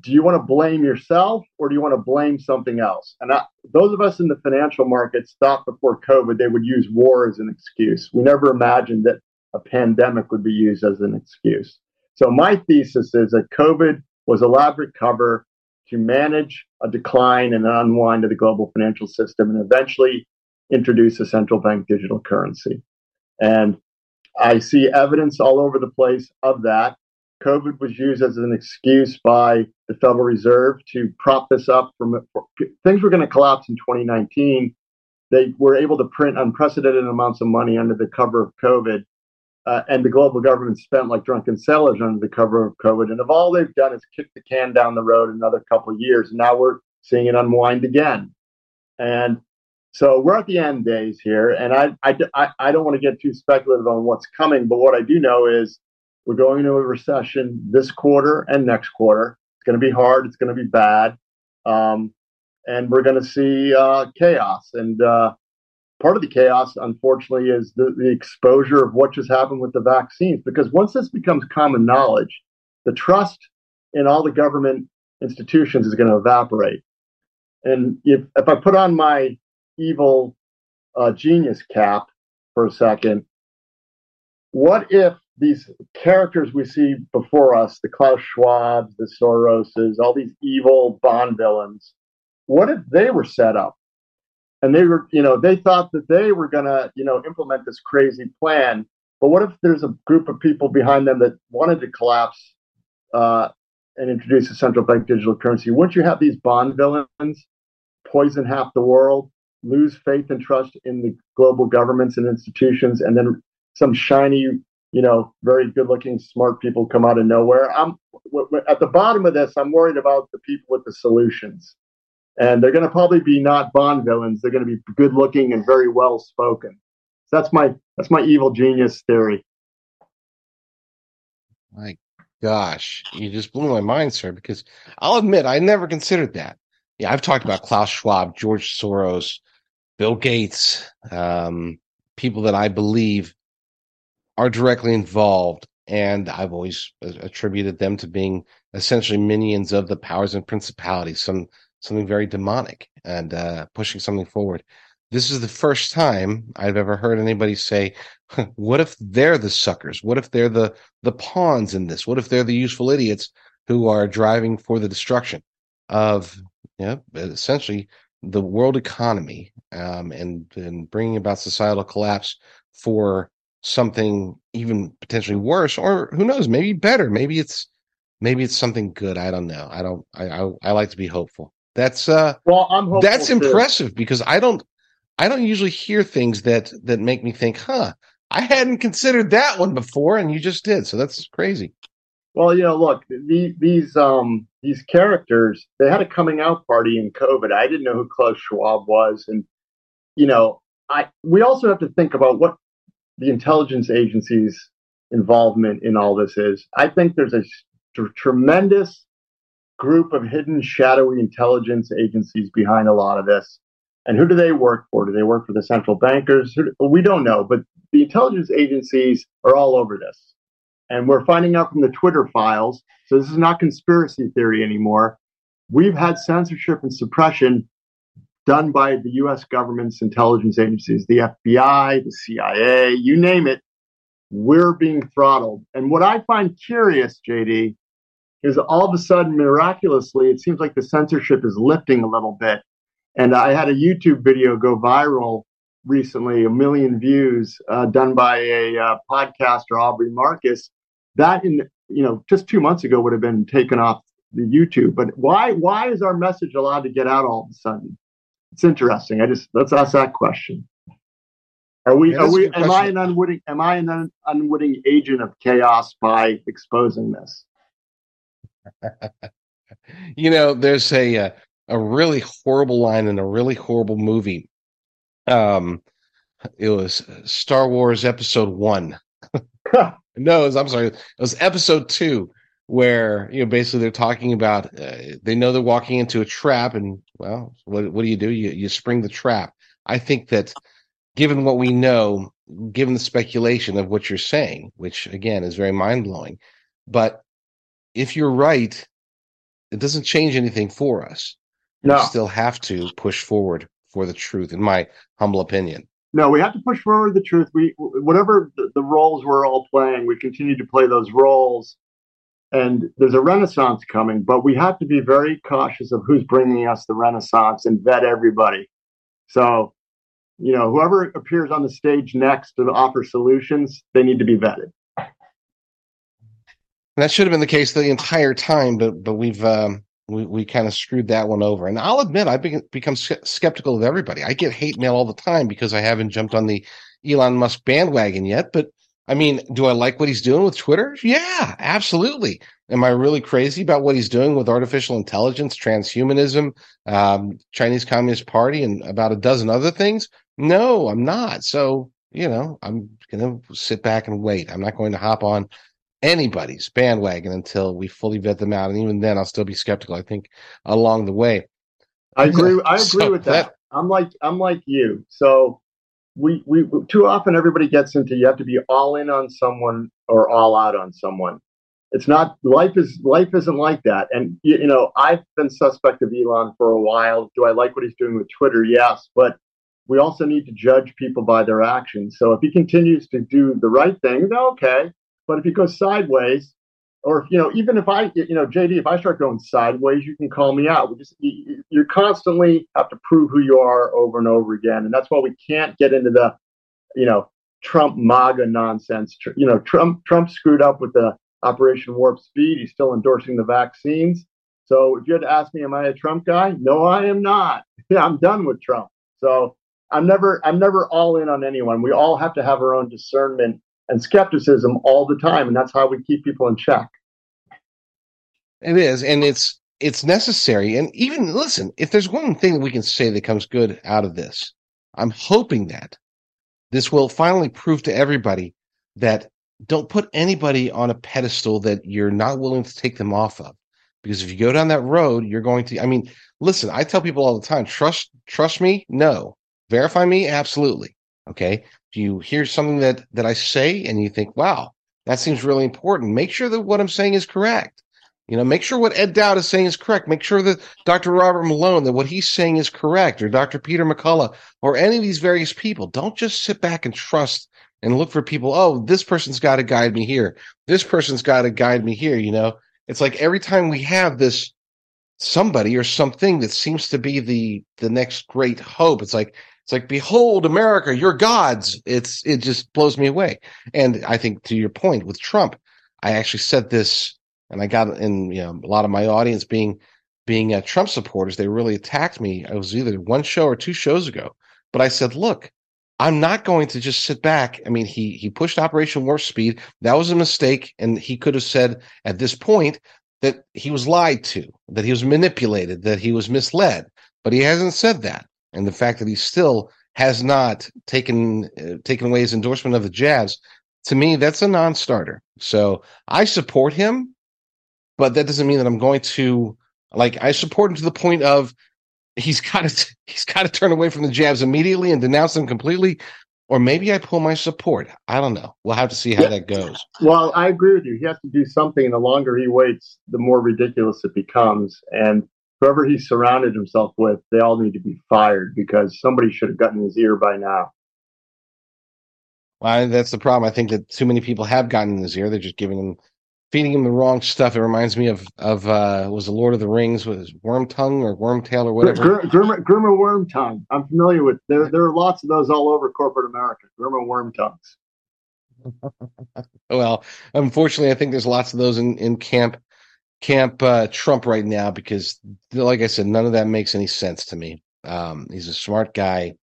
[SPEAKER 2] do you want to blame yourself or do you want to blame something else? And I, those of us in the financial markets thought before COVID they would use war as an excuse. We never imagined that a pandemic would be used as an excuse. So my thesis is that COVID was elaborate cover to manage a decline and an unwind of the global financial system and eventually introduce a central bank digital currency. And I see evidence all over the place of that. COVID was used as an excuse by the Federal Reserve to prop this up from things were going to collapse in 2019. They were able to print unprecedented amounts of money under the cover of COVID. Uh, and the global government spent like drunken sailors under the cover of COVID. And if all they've done is kick the can down the road another couple of years, and now we're seeing it unwind again. And so we're at the end days here, and I, I, I don't want to get too speculative on what's coming, but what I do know is we're going into a recession this quarter and next quarter. It's going to be hard. It's going to be bad. Um, and we're going to see uh, chaos. And uh, part of the chaos, unfortunately, is the, the exposure of what just happened with the vaccines. Because once this becomes common knowledge, the trust in all the government institutions is going to evaporate. And if, if I put on my evil uh, genius cap for a second, what if these characters we see before us, the Klaus Schwabs, the Soroses, all these evil Bond villains, what if they were set up? And they were, you know, they thought that they were going to, you know, implement this crazy plan. But what if there's a group of people behind them that wanted to collapse uh, and introduce a central bank digital currency? Wouldn't you have these Bond villains poison half the world, lose faith and trust in the global governments and institutions, and then some shiny you know, very good looking, smart people come out of nowhere. I'm w- w- at the bottom of this, I'm worried about the people with the solutions. And they're going to probably be not Bond villains. They're going to be good looking and very well spoken. So that's my that's my evil genius theory.
[SPEAKER 1] My gosh, you just blew my mind, sir. Because I'll admit I never considered that. Yeah, I've talked about Klaus Schwab, George Soros, Bill Gates, um, people that I believe are directly involved. And I've always attributed them to being essentially minions of the powers and principalities, some something very demonic and uh, pushing something forward. This is the first time I've ever heard anybody say, "What if they're the suckers? What if they're the the pawns in this? What if they're the useful idiots who are driving for the destruction of, you know, essentially the world economy um, and and bringing about societal collapse for something even potentially worse, or who knows, maybe better. Maybe it's maybe it's something good. I don't know. I don't. I I, I like to be hopeful. That's uh.
[SPEAKER 2] Well, I'm
[SPEAKER 1] that's too. impressive because I don't. I don't usually hear things that that make me think, huh? I hadn't considered that one before, and you just did. So that's crazy.
[SPEAKER 2] Well, you know, look, the, these um these characters, they had a coming out party in COVID. I didn't know who Klaus Schwab was, and you know, I we also have to think about what the intelligence agencies' involvement in all this is. I think there's a t- tremendous group of hidden, shadowy intelligence agencies behind a lot of this. And who do they work for? Do they work for the central bankers? Do, we don't know, but the intelligence agencies are all over this. And we're finding out from the Twitter files. So this is not conspiracy theory anymore. We've had censorship and suppression done by the US government's intelligence agencies, the FBI, the CIA, you name it, we're being throttled. And what I find curious, JD, is all of a sudden, miraculously, it seems like the censorship is lifting a little bit. And I had a YouTube video go viral recently, a million views, uh, done by a uh, podcaster, Aubrey Marcus. That in you know just two months ago would have been taken off the YouTube. But why why is our message allowed to get out all of a sudden? It's interesting. I just let's ask that question. Are we? Yeah, are we? Am I an unwitting? Am I an un, unwitting agent of chaos by exposing this? [LAUGHS]
[SPEAKER 1] you know, there's a uh, a really horrible line in a really horrible movie. Um, it was Star Wars Episode One. [LAUGHS] no, was, I'm sorry, it was Episode Two, where you know basically they're talking about uh, they know they're walking into a trap, and well, what what do you do? You you spring the trap. I think that given what we know, given the speculation of what you're saying, which again is very mind blowing, but if you're right, it doesn't change anything for us. No. We still have to push forward for the truth, in my humble opinion.
[SPEAKER 2] No, we have to push forward the truth. We whatever the, the roles we're all playing, we continue to play those roles. And there's a renaissance coming, but we have to be very cautious of who's bringing us the renaissance and vet everybody. So you know, whoever appears on the stage next to offer solutions, they need to be vetted.
[SPEAKER 1] that should have been the case the entire time, but but we've um, we we kind of screwed that one over. And I'll admit, I've become skeptical of everybody. I get hate mail all the time because I haven't jumped on the Elon Musk bandwagon yet. But I mean, do I like what he's doing with Twitter? Yeah, absolutely. Am I really crazy about what he's doing with artificial intelligence, transhumanism, um, Chinese Communist Party, and about a dozen other things? No, I'm not. So, you know, I'm going to sit back and wait. I'm not going to hop on anybody's bandwagon until we fully vet them out. And even then, I'll still be skeptical, I think, along the way.
[SPEAKER 2] I agree. I agree so with that. that. I'm like, I'm like you. So we, we, too often everybody gets into, you have to be all in on someone or all out on someone. It's not life is life isn't like that. And you, you know, I've been suspect of Elon for a while. Do I like what he's doing with Twitter? Yes, but we also need to judge people by their actions. So if he continues to do the right thing, okay. But if he goes sideways, or if, you know, even if I, you know, JD, if I start going sideways, you can call me out. We just, you, you constantly have to prove who you are over and over again, and that's why we can't get into the, you know, Trump MAGA nonsense. You know, Trump Trump screwed up with the Operation Warp Speed. He's still endorsing the vaccines. So if you had to ask me, am I a Trump guy? No, I am not. [LAUGHS] I'm done with Trump. So I'm never I'm never all in on anyone. We all have to have our own discernment and skepticism all the time, and that's how we keep people in check.
[SPEAKER 1] It is, and it's it's necessary. And even listen, if there's one thing that we can say that comes good out of this, I'm hoping that this will finally prove to everybody that don't put anybody on a pedestal that you're not willing to take them off of. Because if you go down that road, you're going to I mean, listen, I tell people all the time, trust trust me? No. Verify me? Absolutely. Okay. Do you hear something that that I say and you think, wow, that seems really important? Make sure that what I'm saying is correct. You know, make sure what Ed Dowd is saying is correct. Make sure that Dr. Robert Malone, that what he's saying is correct, or Dr. Peter McCullough, or any of these various people. Don't just sit back and trust and look for people. Oh, this person's got to guide me here. This person's got to guide me here. You know, it's like every time we have this somebody or something that seems to be the the next great hope, it's like it's like, behold, America, your gods. It's it just blows me away. And I think to your point with Trump, I actually said this, and I got in you know a lot of my audience being being uh, Trump supporters. They really attacked me. I was either one show or two shows ago, but I said, look. I'm not going to just sit back. I mean, he he pushed Operation Warp Speed. That was a mistake, and he could have said at this point that he was lied to, that he was manipulated, that he was misled. But he hasn't said that and the fact that he still has not taken uh, taken away his endorsement of the jabs, to me, that's a non-starter. So I support him, but that doesn't mean that I'm going to like. I support him to the point of he's [LAUGHS] got to he's got to turn away from the jabs immediately and denounce them completely. Or maybe I pull my support. I don't know. We'll have to see how yeah. that goes.
[SPEAKER 2] Well, I agree with you. He has to do something. The longer he waits, the more ridiculous it becomes. And whoever he surrounded himself with, they all need to be fired because somebody should have gotten his ear by now.
[SPEAKER 1] Well, that's the problem. I think that too many people have gotten in his ear. They're just giving him feeding him the wrong stuff. It reminds me of of uh, was the Lord of the Rings was Worm Tongue or Worm Tail or whatever.
[SPEAKER 2] Grima, Grima Worm Tongue. I'm familiar with. There there are lots of those all over corporate America. Grima Worm Tongues. [LAUGHS]
[SPEAKER 1] well, unfortunately, I think there's lots of those in in camp camp uh, Trump right now because, like I said, none of that makes any sense to me. Um, he's a smart guy.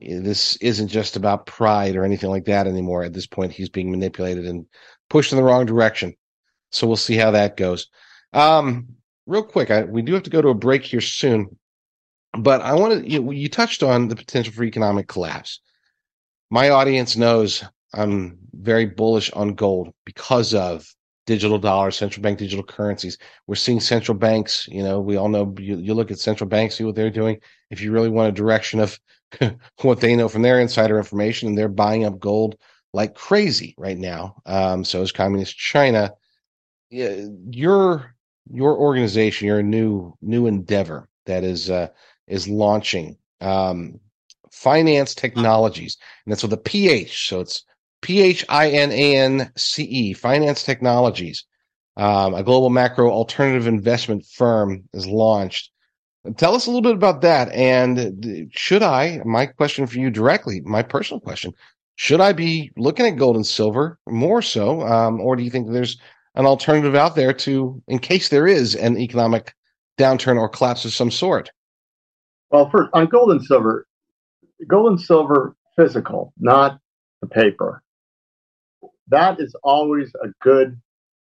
[SPEAKER 1] This isn't just about pride or anything like that anymore. At this point, he's being manipulated and pushed in the wrong direction. So we'll see how that goes. Um, real quick, I, we do have to go to a break here soon, but I want to. You, you touched on the potential for economic collapse. My audience knows I'm very bullish on gold because of digital dollars, central bank digital currencies. We're seeing central banks, you know, we all know you, you look at central banks, see what they're doing. If you really want a direction of [LAUGHS] what they know from their insider information, and they're buying up gold like crazy right now. Um, so is communist China. Yeah, your your organization, your new new endeavor that is uh, is launching um, Phinance Technologies, and that's with a PH. So it's P H I N A N C E, Phinance Technologies, um, a global macro alternative investment firm, is launched. Tell us a little bit about that. And should I, my question for you directly, my personal question, should I be looking at gold and silver more so? Um, or do you think there's an alternative out there to, in case there is an economic downturn or collapse of some sort?
[SPEAKER 2] Well, first, on gold and silver, gold and silver physical, not the paper that is always a good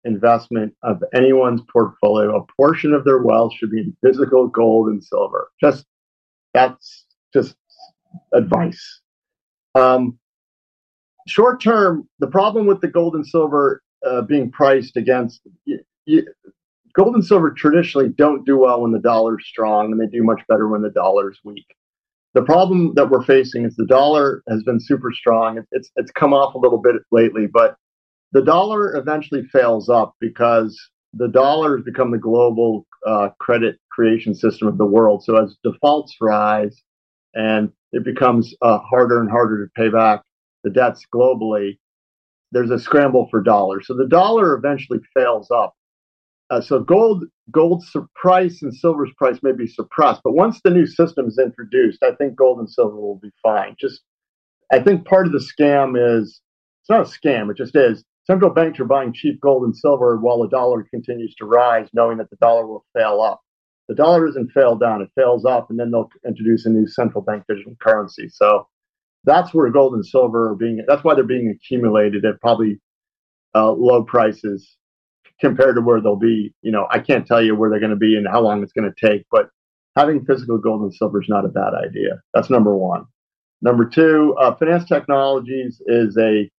[SPEAKER 2] investment of anyone's portfolio. A portion of their wealth should be in physical gold and silver. Just that's just advice. Um, short term, the problem with the gold and silver uh, being priced against you, you, gold and silver traditionally don't do well when the dollar's strong, and they do much better when the dollar's weak. The problem that we're facing is the dollar has been super strong. It's it's come off a little bit lately, but the dollar eventually fails up because the dollar has become the global uh, credit creation system of the world. So as defaults rise and it becomes uh, harder and harder to pay back the debts globally, there's a scramble for dollars. So the dollar eventually fails up. Uh, so gold gold's price and silver's price may be suppressed, but once the new system is introduced, I think gold and silver will be fine. Just I think part of the scam is it's not a scam; it just is. Central banks are buying cheap gold and silver while the dollar continues to rise, knowing that the dollar will fail up. The dollar doesn't fail down; it fails up, and then they'll introduce a new central bank digital currency. So that's where gold and silver are being. That's why they're being accumulated at probably uh, low prices compared to where they'll be. You know, I can't tell you where they're going to be and how long it's going to take, but having physical gold and silver is not a bad idea. That's number one. Number two, uh, Phinance Technologies is a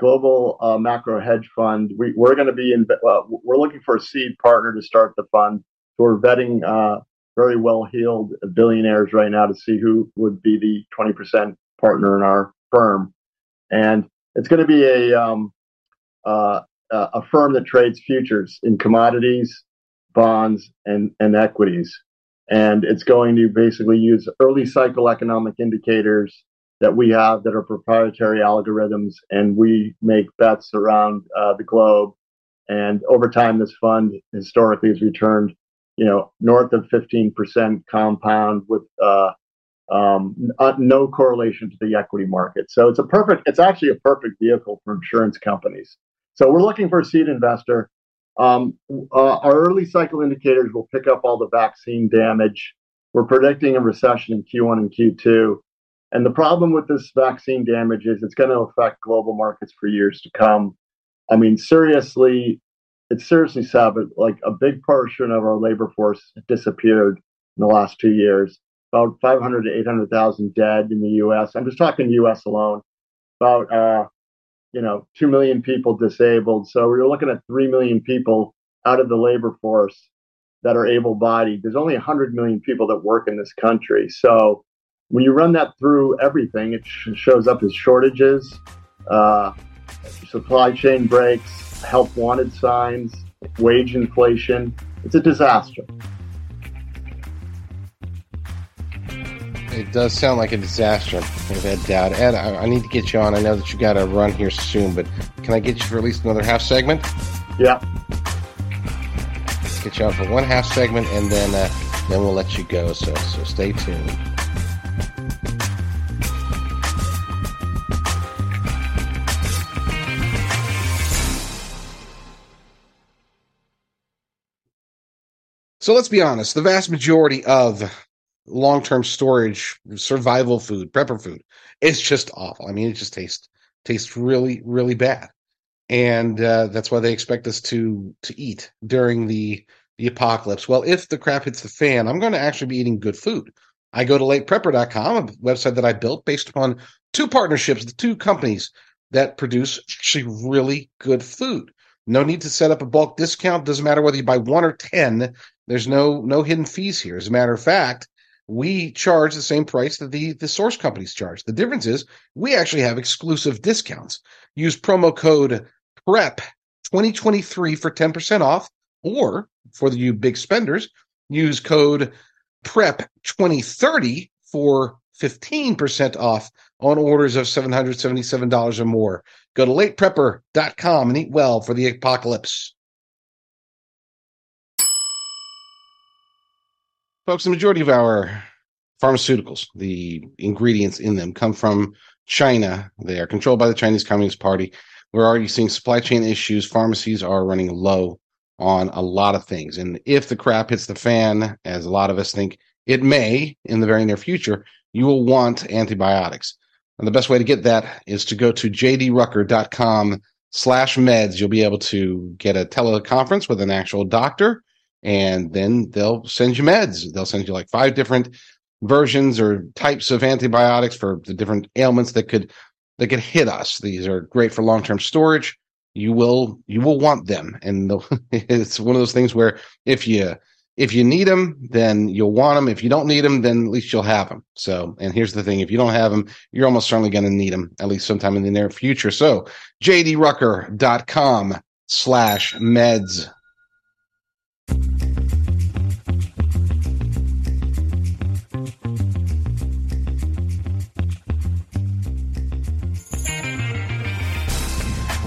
[SPEAKER 2] global uh, macro hedge fund. We, are going to be in. Uh, we're looking for a seed partner to start the fund. So we're vetting uh, very well-heeled billionaires right now to see who would be the 20% partner in our firm, and it's going to be a um, uh, uh, a firm that trades futures in commodities, bonds, and, and equities. And it's going to basically use early cycle economic indicators that we have that are proprietary algorithms, and we make bets around uh, the globe. And over time, this fund historically has returned, you know, north of 15% compound with uh, um, uh, no correlation to the equity market. So it's a perfect, it's actually a perfect vehicle for insurance companies. So we're looking for a seed investor. Um, uh, our early cycle indicators will pick up all the vaccine damage. We're predicting a recession in Q1 and Q2. And the problem with this vaccine damage is it's going to affect global markets for years to come. I mean, seriously, it's seriously sad, but like a big portion of our labor force disappeared in the last two years. About 500 to 800,000 dead in the U.S. I'm just talking U.S. alone. About uh, you know, 2 million people disabled. So we're looking at 3 million people out of the labor force that are able bodied. There's only 100 million people that work in this country. So when you run that through everything, it sh- shows up as shortages, uh, supply chain breaks, help wanted signs, wage inflation. It's a disaster.
[SPEAKER 1] It does sound like a disaster, I've had doubt. Ed, I, I, need to get you on. I know that you got to run here soon, but can I get you for at least another half segment?
[SPEAKER 2] Yeah.
[SPEAKER 1] get you on for one half segment, and then uh, then we'll let you go. So so stay tuned. So let's be honest, the vast majority of long term storage, survival food, prepper food. It's just awful. I mean, it just tastes tastes really, really bad. And uh, that's why they expect us to to eat during the the apocalypse. Well, if the crap hits the fan, I'm going to actually be eating good food. I go to lateprepper.com, a website that I built based upon two partnerships, the two companies that produce actually really good food. No need to set up a bulk discount. Doesn't matter whether you buy one or 10. There's no no hidden fees here. As a matter of fact, we charge the same price that the, the source companies charge. The difference is we actually have exclusive discounts. Use promo code PREP 2023 for 10% off, or for the you big spenders, use code PREP 2030 for 15% off on orders of $777 or more. Go to lateprepper.com and eat well for the apocalypse. Folks, the majority of our pharmaceuticals, the ingredients in them come from China. They are controlled by the Chinese Communist Party. We're already seeing supply chain issues. Pharmacies are running low on a lot of things. And if the crap hits the fan, as a lot of us think it may in the very near future, you will want antibiotics. And the best way to get that is to go to jdrucker.com slash meds. You'll be able to get a teleconference with an actual doctor and then they'll send you meds. They'll send you like five different versions or types of antibiotics for the different ailments that could that could hit us. These are great for long term storage. You will you will want them, and [LAUGHS] it's one of those things where if you if you need them, then you'll want them. If you don't need them, then at least you'll have them. So, and here's the thing: if you don't have them, you're almost certainly going to need them at least sometime in the near future. So, jdrucker.com slash meds.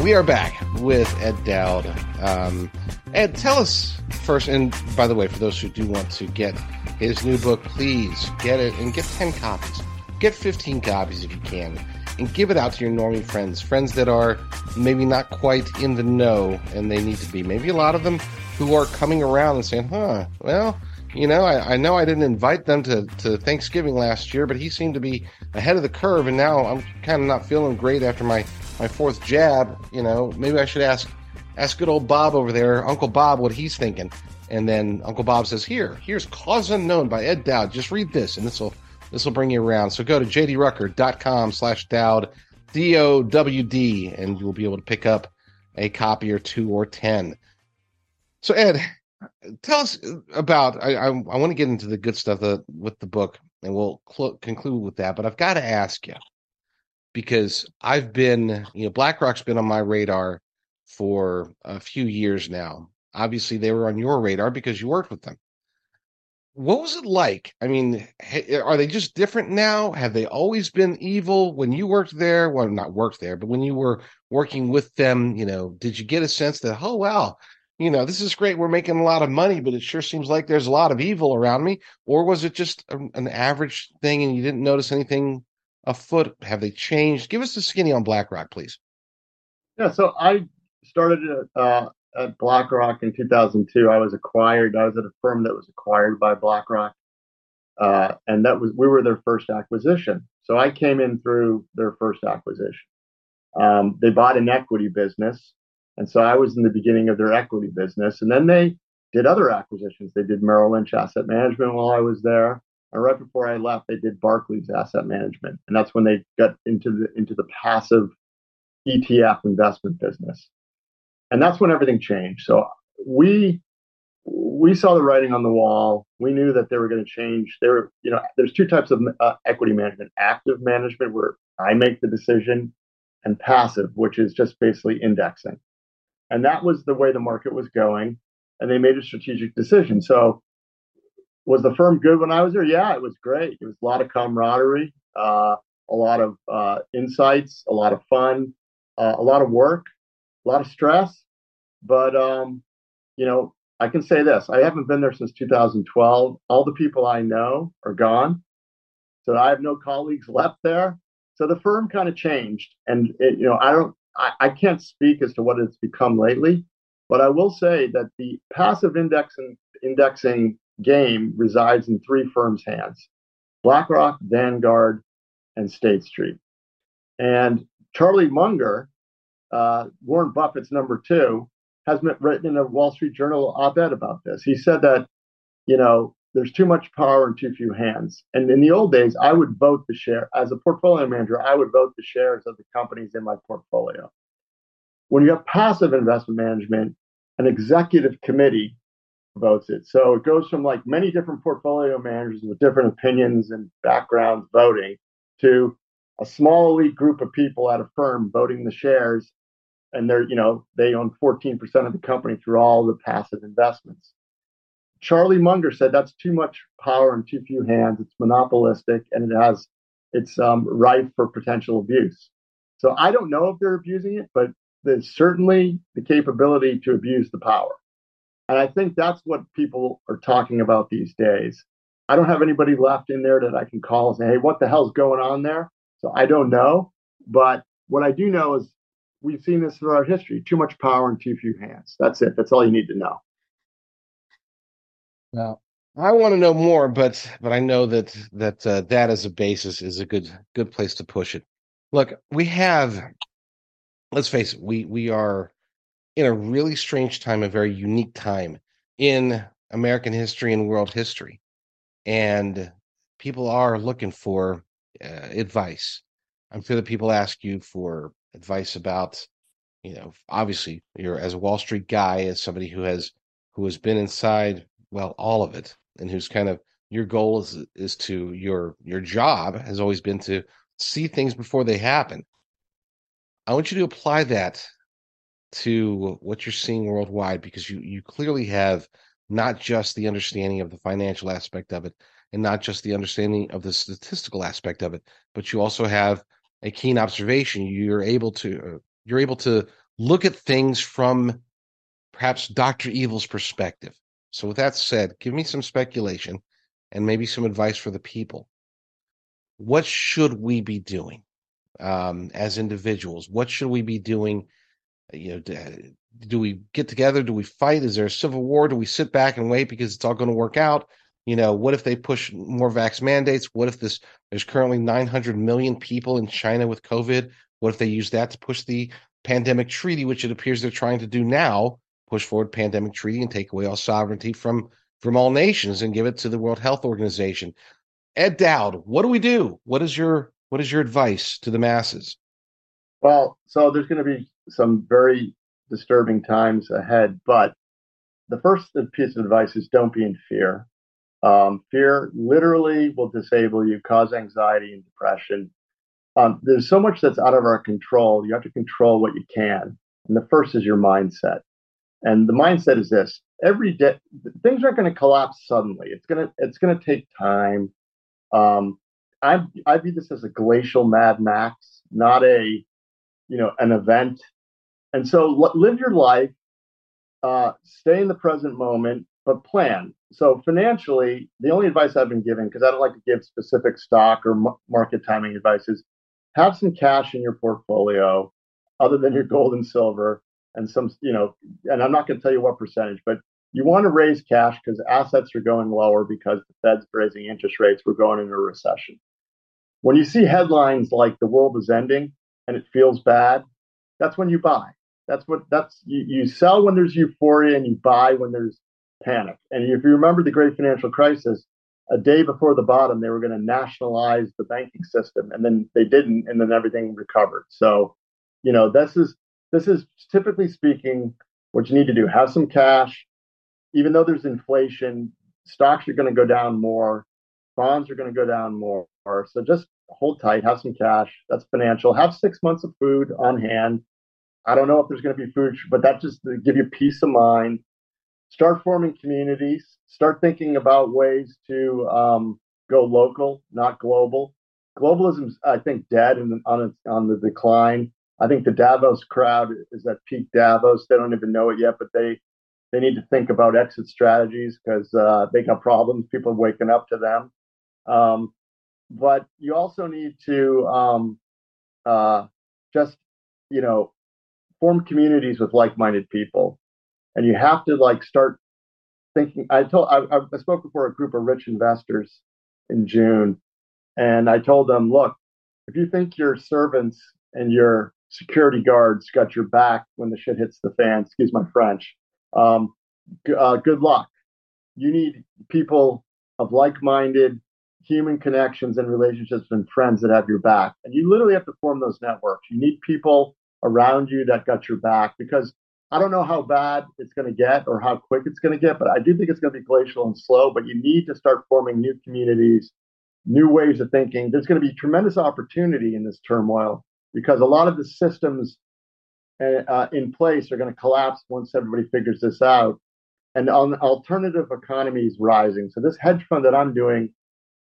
[SPEAKER 1] We are back with Ed Dowd. Um, Ed, tell us first, and by the way, for those who do want to get his new book, please get it and get 10 copies. Get 15 copies if you can, and give it out to your normie friends, friends that are maybe not quite in the know and they need to be. Maybe a lot of them who are coming around and saying, huh, well, you know, I, I, know I didn't invite them to, to Thanksgiving last year, but he seemed to be ahead of the curve, and now I'm kind of not feeling great after my my fourth jab, you know, maybe I should ask ask good old Bob over there, Uncle Bob, what he's thinking. And then Uncle Bob says, "Here, here's Cause Unknown by Ed Dowd. Just read this, and this will this will bring you around." So go to jdrucker.com slash Dowd, D O W D, and you'll be able to pick up a copy or two or ten. So Ed, tell us about. I I, I want to get into the good stuff with the book, and we'll cl- conclude with that. But I've got to ask you because I've been, you know, BlackRock's been on my radar for a few years now. Obviously, they were on your radar because you worked with them. What was it like? I mean, are they just different now? Have they always been evil when you worked there? Well, not worked there, but when you were working with them, you know, did you get a sense that, oh, wow, you know, this is great. We're making a lot of money, but it sure seems like there's a lot of evil around me. Or was it just a, an average thing and you didn't notice anything afoot? Have they changed? Give us the skinny on BlackRock, please.
[SPEAKER 2] Yeah, so I started uh, at BlackRock in 2002. I was acquired. I was at a firm that was acquired by BlackRock, uh, and that was we were their first acquisition. So I came in through their first acquisition. Um, they bought an equity business, and so I was in the beginning of their equity business, and then they did other acquisitions. They did Merrill Lynch Asset Management while I was there. And right before I left, they did Barclays Asset Management, and that's when they got into the into the passive ETF investment business, and that's when everything changed. So we we saw the writing on the wall. We knew that they were going to change. There you know, there's two types of uh, equity management: active management, where I make the decision, and passive, which is just basically indexing. And that was the way the market was going, and they made a strategic decision. So was the firm good when I was there? Yeah, it was great. It was a lot of camaraderie, uh, a lot of uh, insights, a lot of fun, uh, a lot of work, a lot of stress. But um, you know, I can say this: I haven't been there since 2012. All the people I know are gone, so I have no colleagues left there. So the firm kind of changed, and it, you know, I don't, I, I can't speak as to what it's become lately, but I will say that the passive indexing game resides in three firms' hands: BlackRock, Vanguard, and State Street. And Charlie Munger, uh, Warren Buffett's number two, has written in a Wall Street Journal op-ed about this. He said that, you know, there's too much power in too few hands. And in the old days, I would vote the share as a portfolio manager. I would vote the shares of the companies in my portfolio. When you have passive investment management, an executive committee votes it. So it goes from like many different portfolio managers with different opinions and backgrounds voting to a small elite group of people at a firm voting the shares and they're you know they own 14% of the company through all the passive investments charlie munger said that's too much power in too few hands. It's monopolistic and it has it's um, rife for potential abuse. So i don't know if they're abusing it but there's certainly the capability to abuse the power. And i think that's what people are talking about these days. I don't have anybody left in there that i can call and say hey what the hell's going on there? So i don't know. But what i do know is we've seen this throughout history. Too much power in too few hands. That's it. That's all you need to know.
[SPEAKER 1] Now, I want to know more, but but I know that that uh, that as a basis is a good good place to push it. Look, we have. Let's face it. We we are in a really strange time, a very unique time in American history and world history, and people are looking for uh, advice. I'm sure that people ask you for advice about you know obviously you're as a wall street guy as somebody who has who has been inside well all of it and who's kind of your goal is is to your your job has always been to see things before they happen i want you to apply that to what you're seeing worldwide because you you clearly have not just the understanding of the financial aspect of it and not just the understanding of the statistical aspect of it but you also have a keen observation, you're able to you're able to look at things from perhaps Doctor Evil's perspective. So, with that said, give me some speculation and maybe some advice for the people. What should we be doing um, as individuals? What should we be doing? You know, do, we get together? Do we fight? Is there a civil war? Do we sit back and wait because it's all going to work out? you know what if they push more vax mandates what if this there's currently 900 million people in china with covid what if they use that to push the pandemic treaty which it appears they're trying to do now push forward pandemic treaty and take away all sovereignty from from all nations and give it to the world health organization ed dowd what do we do what is your what is your advice to the masses
[SPEAKER 2] well so there's going to be some very disturbing times ahead but the first piece of advice is don't be in fear um, fear literally will disable you, cause anxiety and depression. Um, there's so much that's out of our control. You have to control what you can. And the first is your mindset. And the mindset is this every day, things aren't going to collapse suddenly. It's going to, it's going to take time. Um, I, I view this as a glacial Mad Max, not a, you know, an event. And so live your life, uh, stay in the present moment, but plan. So financially, the only advice I've been giving, because I don't like to give specific stock or market timing advice, is have some cash in your portfolio, other than your gold and silver, and some, you know, and I'm not going to tell you what percentage, but you want to raise cash because assets are going lower because the Fed's raising interest rates. We're going into a recession. When you see headlines like the world is ending and it feels bad, that's when you buy. That's what that's you, you sell when there's euphoria and you buy when there's panic. And if you remember the great financial crisis, a day before the bottom, they were going to nationalize the banking system, and then they didn't, and then everything recovered. So, you know, this is this is typically speaking what you need to do. Have some cash, even though there's inflation. Stocks are going to go down more, bonds are going to go down more. So just hold tight, have some cash. That's financial. Have six months of food on hand. I don't know if there's going to be food, but that just to give you peace of mind start forming communities, start thinking about ways to um, go local, not global. Globalism is, I think, dead and on on the decline. I think the Davos crowd is at peak Davos. They don't even know it yet, but they they need to think about exit strategies because uh, they got problems. People are waking up to them. Um, but you also need to um, uh, just, you know, form communities with like-minded people, and you have to like start thinking. I told I, I spoke before a group of rich investors in June, and I told them, look, if you think your servants and your security guards got your back when the shit hits the fan, excuse my French, um, uh, good luck. You need people of like-minded human connections and relationships and friends that have your back. And you literally have to form those networks. You need people around you that got your back because I don't know how bad it's going to get or how quick it's going to get, but I do think it's going to be glacial and slow. But you need to start forming new communities, new ways of thinking. There's going to be tremendous opportunity in this turmoil because a lot of the systems uh, uh in place are going to collapse once everybody figures this out. And alternative economies rising. So this hedge fund that I'm doing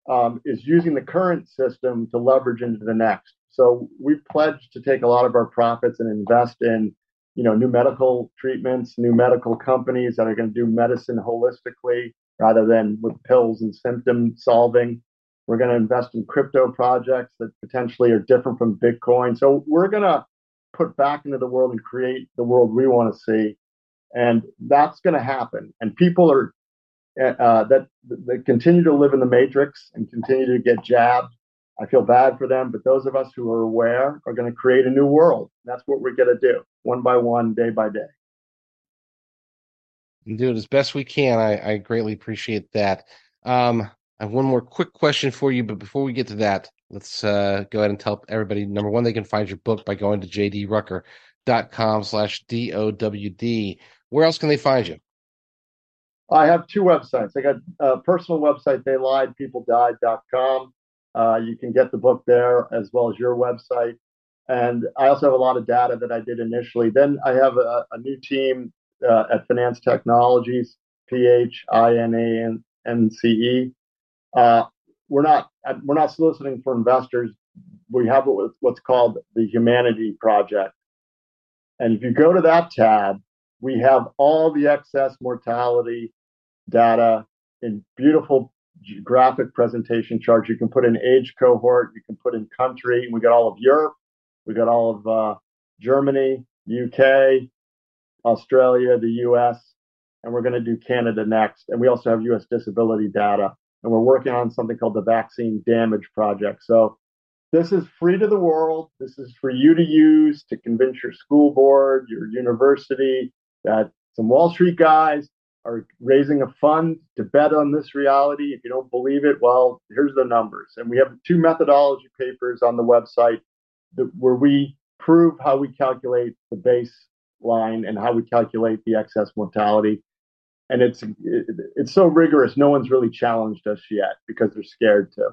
[SPEAKER 2] um, is using the current system to leverage into the next. So we've pledged to take a lot of our profits and invest in, you know, new medical treatments, new medical companies that are going to do medicine holistically rather than with pills and symptom solving. We're going to invest in crypto projects that potentially are different from Bitcoin. So we're going to put back into the world and create the world we want to see. And that's going to happen. And people are uh, that that continue to live in the matrix and continue to get jabbed. I feel bad for them, but those of us who are aware are going to create a new world. That's what we're going to do, one by one, day by day.
[SPEAKER 1] And do it as best we can. I, I greatly appreciate that. Um, I have one more quick question for you, but before we get to that, let's uh, go ahead and tell everybody number one, they can find your book by going to jdrucker.com slash D-O-W-D. Where else can they find you?
[SPEAKER 2] I have two websites. I got a personal website, they lied, people died.com. Uh, you can get the book there as well as your website. And I also have a lot of data that I did initially. Then I have a, a new team uh, at Phinance Technologies, P H I N A N C E. Uh, we're not we're not soliciting for investors. We have what's called the Humanity Project, and if you go to that tab, we have all the excess mortality data in beautiful graphic presentation charts. You can put in age cohort, you can put in country. We got all of Europe, we got all of uh, Germany, UK, Australia, the US, and we're going to do Canada next. And we also have US disability data. And we're working on something called the Vaccine Damage Project. So this is free to the world. This is for you to use to convince your school board, your university, that some Wall Street guys are raising a fund to bet on this reality. If you don't believe it, well, here's the numbers. And we have two methodology papers on the website that, where we prove how we calculate the baseline and how we calculate the excess mortality. And it's it, it's so rigorous, no one's really challenged us yet because they're scared to.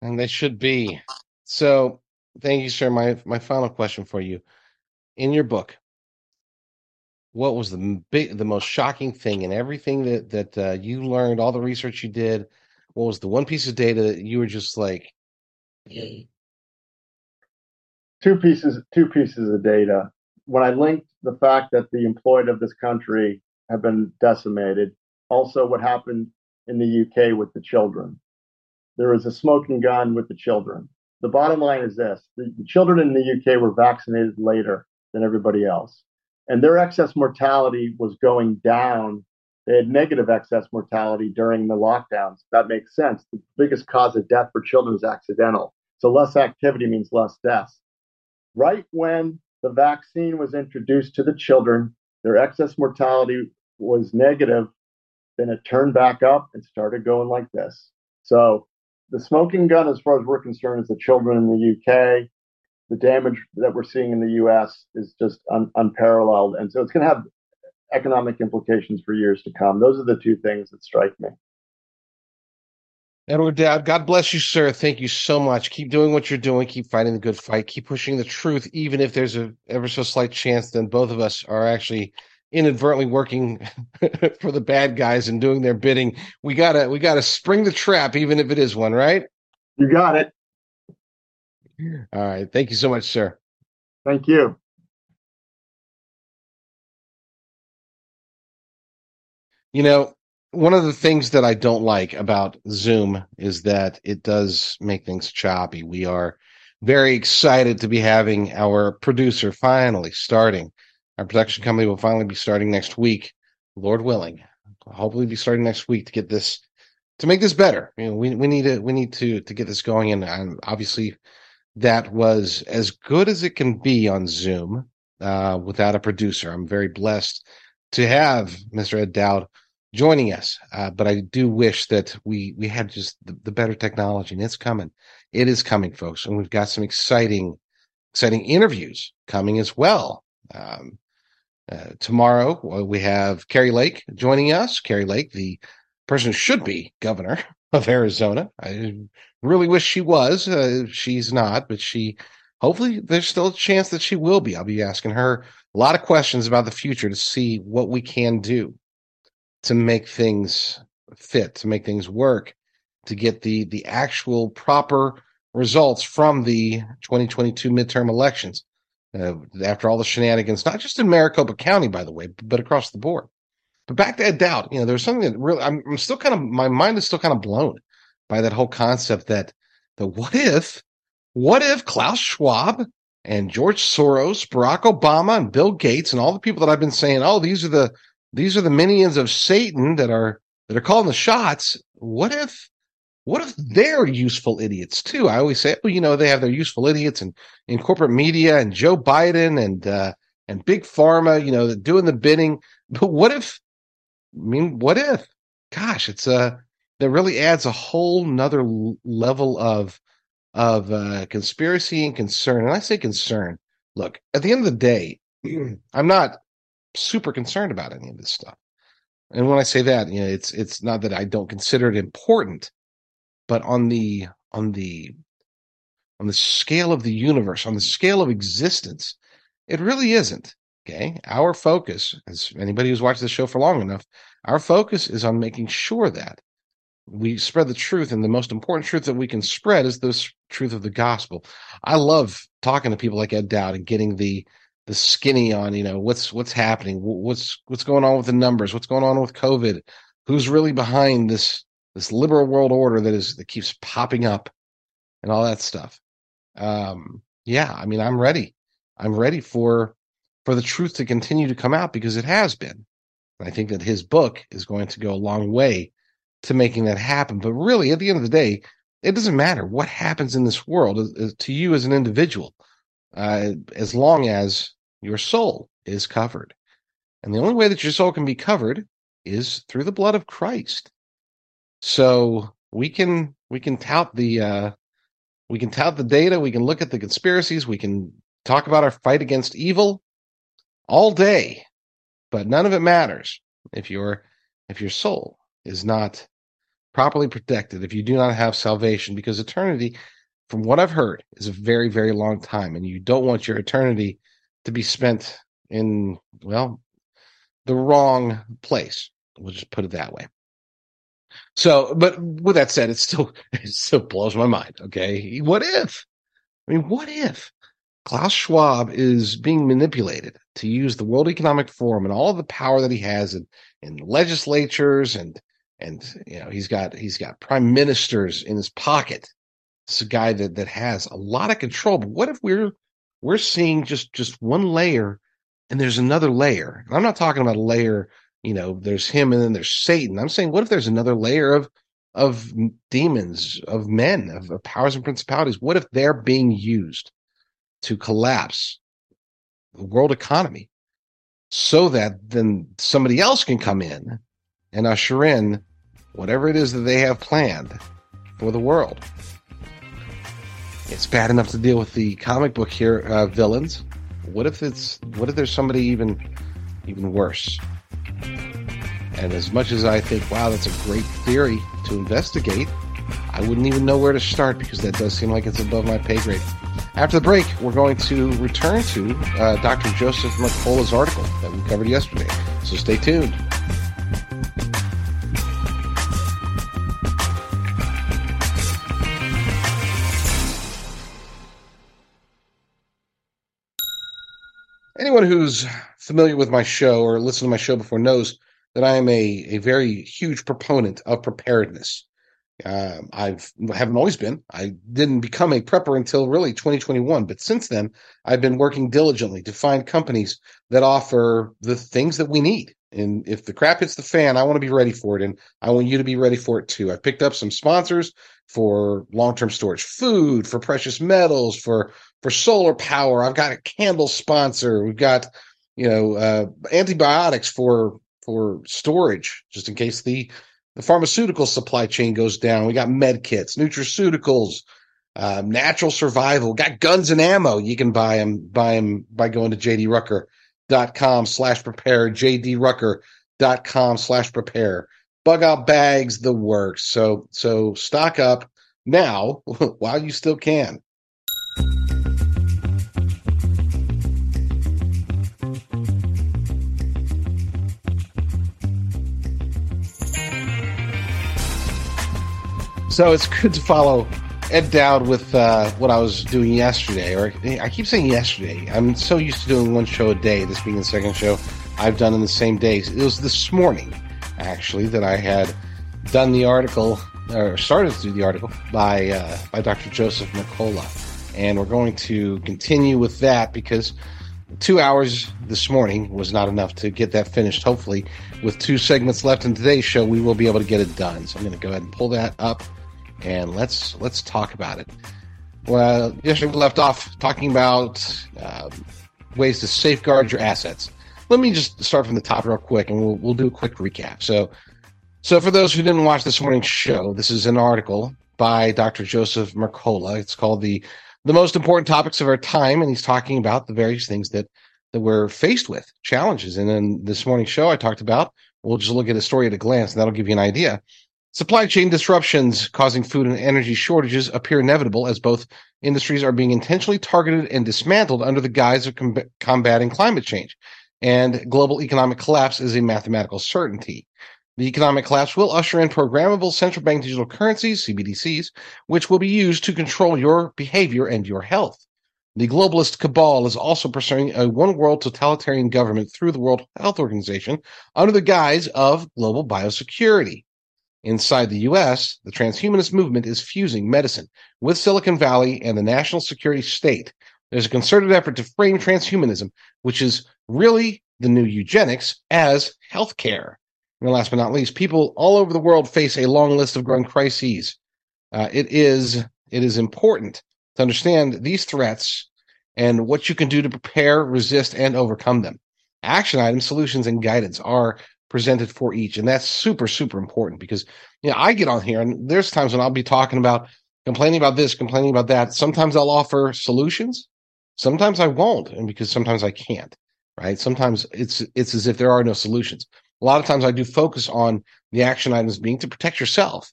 [SPEAKER 1] And they should be. So, thank you, sir. My my final question for you: In your book, what was the big, the most shocking thing and everything that that uh, you learned, all the research you did? What was the one piece of data that you were just like?
[SPEAKER 2] Two pieces, two pieces of data. When I linked the fact that the employed of this country have been decimated, also what happened in the UK with the children. There was a smoking gun with the children. The bottom line is this: the, the children in the UK were vaccinated later than everybody else and their excess mortality was going down. They had negative excess mortality during the lockdowns. That makes sense. The biggest cause of death for children is accidental. So less activity means less deaths. Right when the vaccine was introduced to the children, their excess mortality was negative. Then it turned back up and started going like this. So the smoking gun, as far as we're concerned, is the children in the UK the damage that we're seeing in the U.S. is just un- unparalleled, and so it's going to have economic implications for years to come. Those are the two things that strike me.
[SPEAKER 1] Edward Dowd, God bless you, sir. Thank you so much. Keep doing what you're doing. Keep fighting the good fight. Keep pushing the truth, even if there's a ever so slight chance then both of us are actually inadvertently working [LAUGHS] for the bad guys and doing their bidding. We gotta we gotta spring the trap, even if it is one, right?
[SPEAKER 2] You got it.
[SPEAKER 1] All right. Thank you so much, sir.
[SPEAKER 2] Thank you.
[SPEAKER 1] You know, one of the things that I don't like about Zoom is that it does make things choppy. We are very excited to be having our producer finally starting. Our production company will finally be starting next week, Lord willing. Hopefully, be starting next week to get this to make this better. You know, we we need to we need to to get this going, and, and obviously, that was as good as it can be on Zoom uh, without a producer. I'm very blessed to have Mr. Ed Dowd joining us. Uh, but I do wish that we we had just the, the, better technology, and it's coming. It is coming, folks, and we've got some exciting exciting interviews coming as well. Um, uh, tomorrow we have Kari Lake joining us. Kari Lake, the person who should be governor [LAUGHS] of Arizona. I really wish she was. Uh, she's not, but she. Hopefully, there's still a chance that she will be. I'll be asking her a lot of questions about the future to see what we can do to make things fit, to make things work, to get the the actual proper results from the 2022 midterm elections. Uh, after all the shenanigans, not just in Maricopa County, by the way, but across the board. But back to Ed you know, there's something that really, I'm, I'm still kind of, my mind is still kind of blown by that whole concept that the what if, what if Klaus Schwab and George Soros, Barack Obama, and Bill Gates, and all the people that I've been saying, oh, these are the these are the minions of Satan that are that are calling the shots. What if what if they're useful idiots too? I always say, well, you know, they have their useful idiots and in, in corporate media and Joe Biden and uh, and big pharma, you know, doing the bidding. But what if? I mean, what if? Gosh, it's a uh, that really adds a whole nother level of of uh, conspiracy and concern. And I say concern. Look, at the end of the day, [CLEARS THROAT] I'm not super concerned about any of this stuff. And when I say that, you know, it's it's not that I don't consider it important, but on the on the on the scale of the universe, on the scale of existence, it really isn't. Okay. Our focus, as anybody who's watched the show for long enough, our focus is on making sure that we spread the truth. And the most important truth that we can spread is the truth of the gospel. I love talking to people like Ed Dowd and getting the the skinny on you know what's what's happening? What's what's going on with the numbers? What's going on with covid? Who's really behind this this liberal world order that is that keeps popping up and all that stuff? Um yeah i mean i'm ready. I'm ready for for the truth to continue to come out because it has been. And i think that his book is going to go a long way to making that happen. But really at the end of the day it doesn't matter. What happens in this world to you as an individual uh, as long as your soul is covered. And the only way that your soul can be covered is through the blood of Christ. So we can we can tout the uh, we can tout the data, we can look at the conspiracies, we can talk about our fight against evil all day, but none of it matters if your if your soul is not properly protected, if you do not have salvation, because eternity from what I've heard, is a very, very long time, and you don't want your eternity to be spent in well the wrong place. We'll just put it that way. So, but with that said, it still [LAUGHS] it still blows my mind. Okay, what if? I mean, what if Klaus Schwab is being manipulated to use the World Economic Forum and all the power that he has in, in legislatures and and you know he's got he's got prime ministers in his pocket it's a guy that that has a lot of control. But what if we're we're seeing just just one layer, and there's another layer? And I'm not talking about a layer. You know, there's him, and then there's Satan. I'm saying, what if there's another layer of of demons, of men, of, of powers and principalities? What if they're being used to collapse the world economy, so that then somebody else can come in and usher in whatever it is that they have planned for the world? It's bad enough to deal with the comic book here uh, villains. What if it's what if there's somebody even even worse? And as much as I think, wow, that's a great theory to investigate, I wouldn't even know where to start because that does seem like it's above my pay grade. After the break, we're going to return to uh, Dr. Joseph Mercola's article that we covered yesterday. So stay tuned. Anyone who's familiar with my show or listened to my show before knows that I am a, a very huge proponent of preparedness. Um, I've haven't always been. I didn't become a prepper until really 2021, but since then, I've been working diligently to find companies that offer the things that we need. And if the crap hits the fan, I want to be ready for it, and I want you to be ready for it too. I've picked up some sponsors for long-term storage, food, for precious metals, for for solar power. I've got a candle sponsor. We've got you know uh, antibiotics for for storage, just in case the the pharmaceutical supply chain goes down. We got med kits, nutraceuticals, uh, natural survival. Got guns and ammo. You can buy them, buy them by going to jdrucker.com slash prepare, jdrucker.com slash prepare. Bug out bags, the works. So, so stock up now [LAUGHS] while you still can. So it's good to follow Ed Dowd with uh, what I was doing yesterday. Or I keep saying yesterday. I'm so used to doing one show a day. This being the second show I've done in the same days. It was this morning, actually, that I had done the article or started to do the article by uh, by Dr. Joseph Mercola, and we're going to continue with that because two hours this morning was not enough to get that finished. Hopefully, with two segments left in today's show, we will be able to get it done. So I'm going to go ahead and pull that up and let's let's talk about it. Well, yesterday we left off talking about um, ways to safeguard your assets. Let me just start from the top real quick, and we'll we'll do a quick recap. So, so for those who didn't watch this morning's show, this is an article by Dr. Joseph Mercola. It's called the the most important topics of our time, and he's talking about the various things that that we're faced with, challenges. And then this morning's show, I talked about. We'll just look at a story at a glance, and that'll give you an idea. Supply chain disruptions causing food and energy shortages appear inevitable as both industries are being intentionally targeted and dismantled under the guise of com- combating climate change. And global economic collapse is a mathematical certainty. The economic collapse will usher in programmable central bank digital currencies, CBDCs, which will be used to control your behavior and your health. The globalist cabal is also pursuing a one world totalitarian government through the World Health Organization under the guise of global biosecurity. Inside the US, the transhumanist movement is fusing medicine with Silicon Valley and the national security state. There's a concerted effort to frame transhumanism, which is really the new eugenics, as healthcare. And last but not least, people all over the world face a long list of growing crises. Uh, it is it is important to understand these threats and what you can do to prepare, resist, and overcome them. Action items, solutions, and guidance are presented for each. And that's super, super important because, you know, I get on here and there's times when I'll be talking about complaining about this, complaining about that. Sometimes I'll offer solutions. Sometimes I won't. And because sometimes I can't, right? Sometimes it's, it's as if there are no solutions. A lot of times I do focus on the action items being to protect yourself.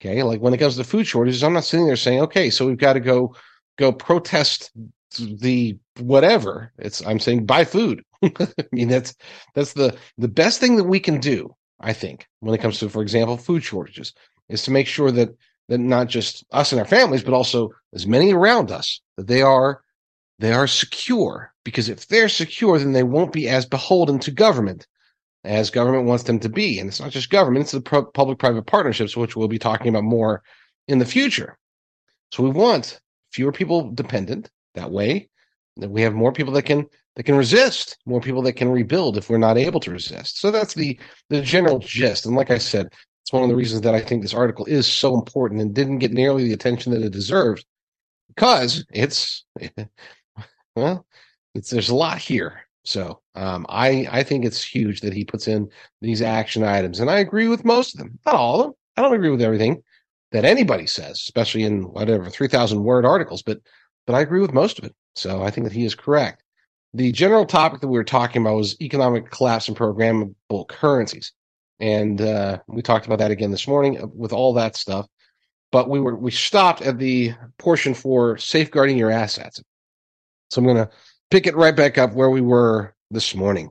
[SPEAKER 1] Okay. Like when it comes to food shortages, I'm not sitting there saying, okay, so we've got to go, go protest the whatever. It's, I'm saying buy food. [LAUGHS] I mean, that's that's the the best thing that we can do. I think when it comes to, for example, food shortages, is to make sure that that not just us and our families, but also as many around us that they are they are secure. Because if they're secure, then they won't be as beholden to government as government wants them to be. And it's not just government; it's the pro- public-private partnerships, which we'll be talking about more in the future. So we want fewer people dependent that way. That we have more people that can that can resist, more people that can rebuild if we're not able to resist. So that's the the general gist. And like I said, it's one of the reasons that I think this article is so important and didn't get nearly the attention that it deserves because it's [LAUGHS] well, it's there's a lot here. So um, I I think it's huge that he puts in these action items, and I agree with most of them, not all of them. I don't agree with everything that anybody says, especially in whatever three thousand word articles, but but I agree with most of it. So I think that he is correct. The general topic that we were talking about was economic collapse and programmable currencies. And uh, we talked about that again this morning uh, with all that stuff. But we were we stopped at the portion for safeguarding your assets. So I'm going to pick it right back up where we were this morning.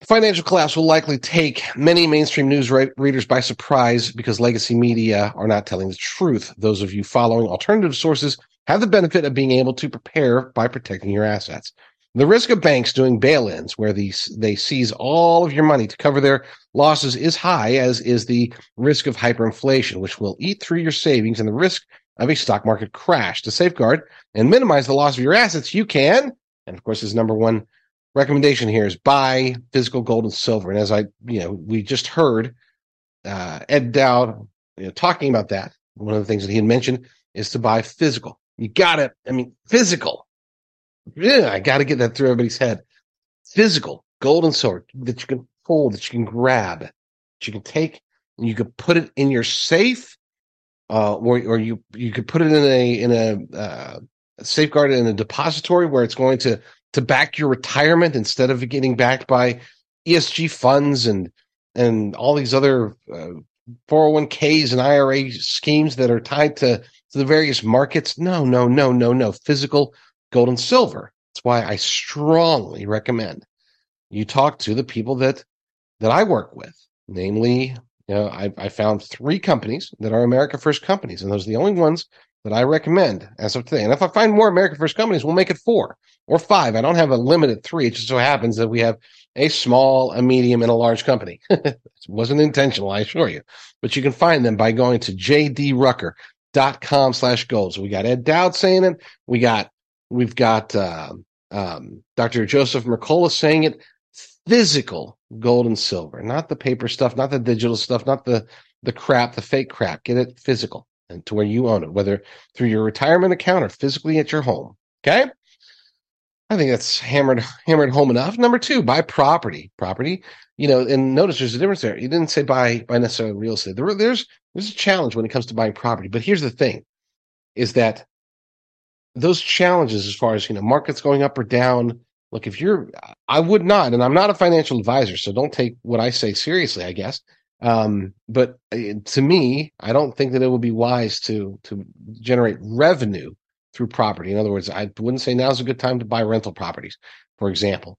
[SPEAKER 1] The financial collapse will likely take many mainstream news readers by surprise because legacy media are not telling the truth. Those of you following alternative sources have the benefit of being able to prepare by protecting your assets. The risk of banks doing bail ins where they, they seize all of your money to cover their losses is high, as is the risk of hyperinflation, which will eat through your savings and the risk of a stock market crash. To safeguard and minimize the loss of your assets, you can, and of course, is number one recommendation here is buy physical gold and silver. And as I, you know, we just heard uh, Ed Dowd you know, talking about that. One of the things that he had mentioned is to buy physical. You got it. I mean, physical yeah, I got to get that through everybody's head. Physical gold and silver that you can hold, that you can grab, that you can take, and you could put it in your safe, uh, or or you you could put it in a in a uh, safeguarded in a depository where it's going to to back your retirement instead of getting backed by ESG funds and and all these other uh, 401ks and IRA schemes that are tied to, to the various markets. No, no, no, no, no. Physical gold and silver. That's why I strongly recommend you talk to the people that that I work with. Namely, you know, I, I found three companies that are America First companies, and those are the only ones that I recommend as of today. And if I find more American First companies, we'll make it four or five. I don't have a limit three. It just so happens that we have a small, a medium, and a large company. [LAUGHS] it wasn't intentional, I assure you. But you can find them by going to jdrucker.com slash gold. So we got Ed Dowd saying it. We got We've got uh, um, Dr. Joseph Mercola saying it physical gold and silver, not the paper stuff, not the digital stuff, not the the crap, the fake crap. Get it physical and to where you own it, whether through your retirement account or physically at your home. Okay. I think that's hammered hammered home enough. Number two, buy property. Property, you know, and notice there's a difference there. You didn't say buy buy necessarily real estate. There, there's there's a challenge when it comes to buying property. But here's the thing, is that those challenges as far as you know markets going up or down look if you're i would not and i'm not a financial advisor so don't take what i say seriously i guess um, but uh, to me i don't think that it would be wise to to generate revenue through property in other words i wouldn't say now's a good time to buy rental properties for example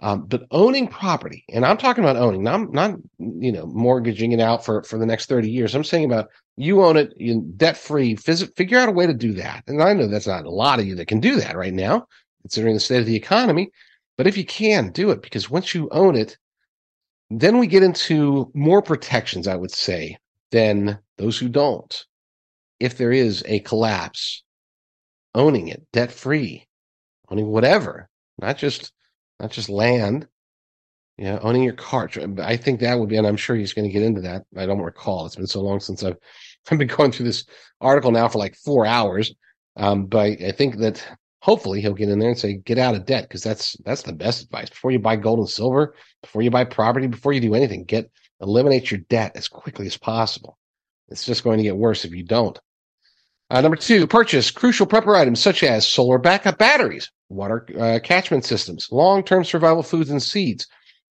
[SPEAKER 1] um, but owning property, and I'm talking about owning, not not you know mortgaging it out for for the next 30 years. I'm saying about you own it in debt free. Figure out a way to do that. And I know that's not a lot of you that can do that right now, considering the state of the economy. But if you can, do it because once you own it, then we get into more protections, I would say, than those who don't. If there is a collapse, owning it debt free, owning whatever, not just not just land. Yeah, owning your car. I think that would be, and I'm sure he's going to get into that. I don't recall. It's been so long since I've [LAUGHS] I've been going through this article now for like four hours. Um, but I think that hopefully he'll get in there and say, get out of debt, because that's that's the best advice. Before you buy gold and silver, before you buy property, before you do anything, get eliminate your debt as quickly as possible. It's just going to get worse if you don't. Uh, number two, purchase crucial prepper items such as solar backup batteries, water uh, catchment systems, long term survival foods and seeds,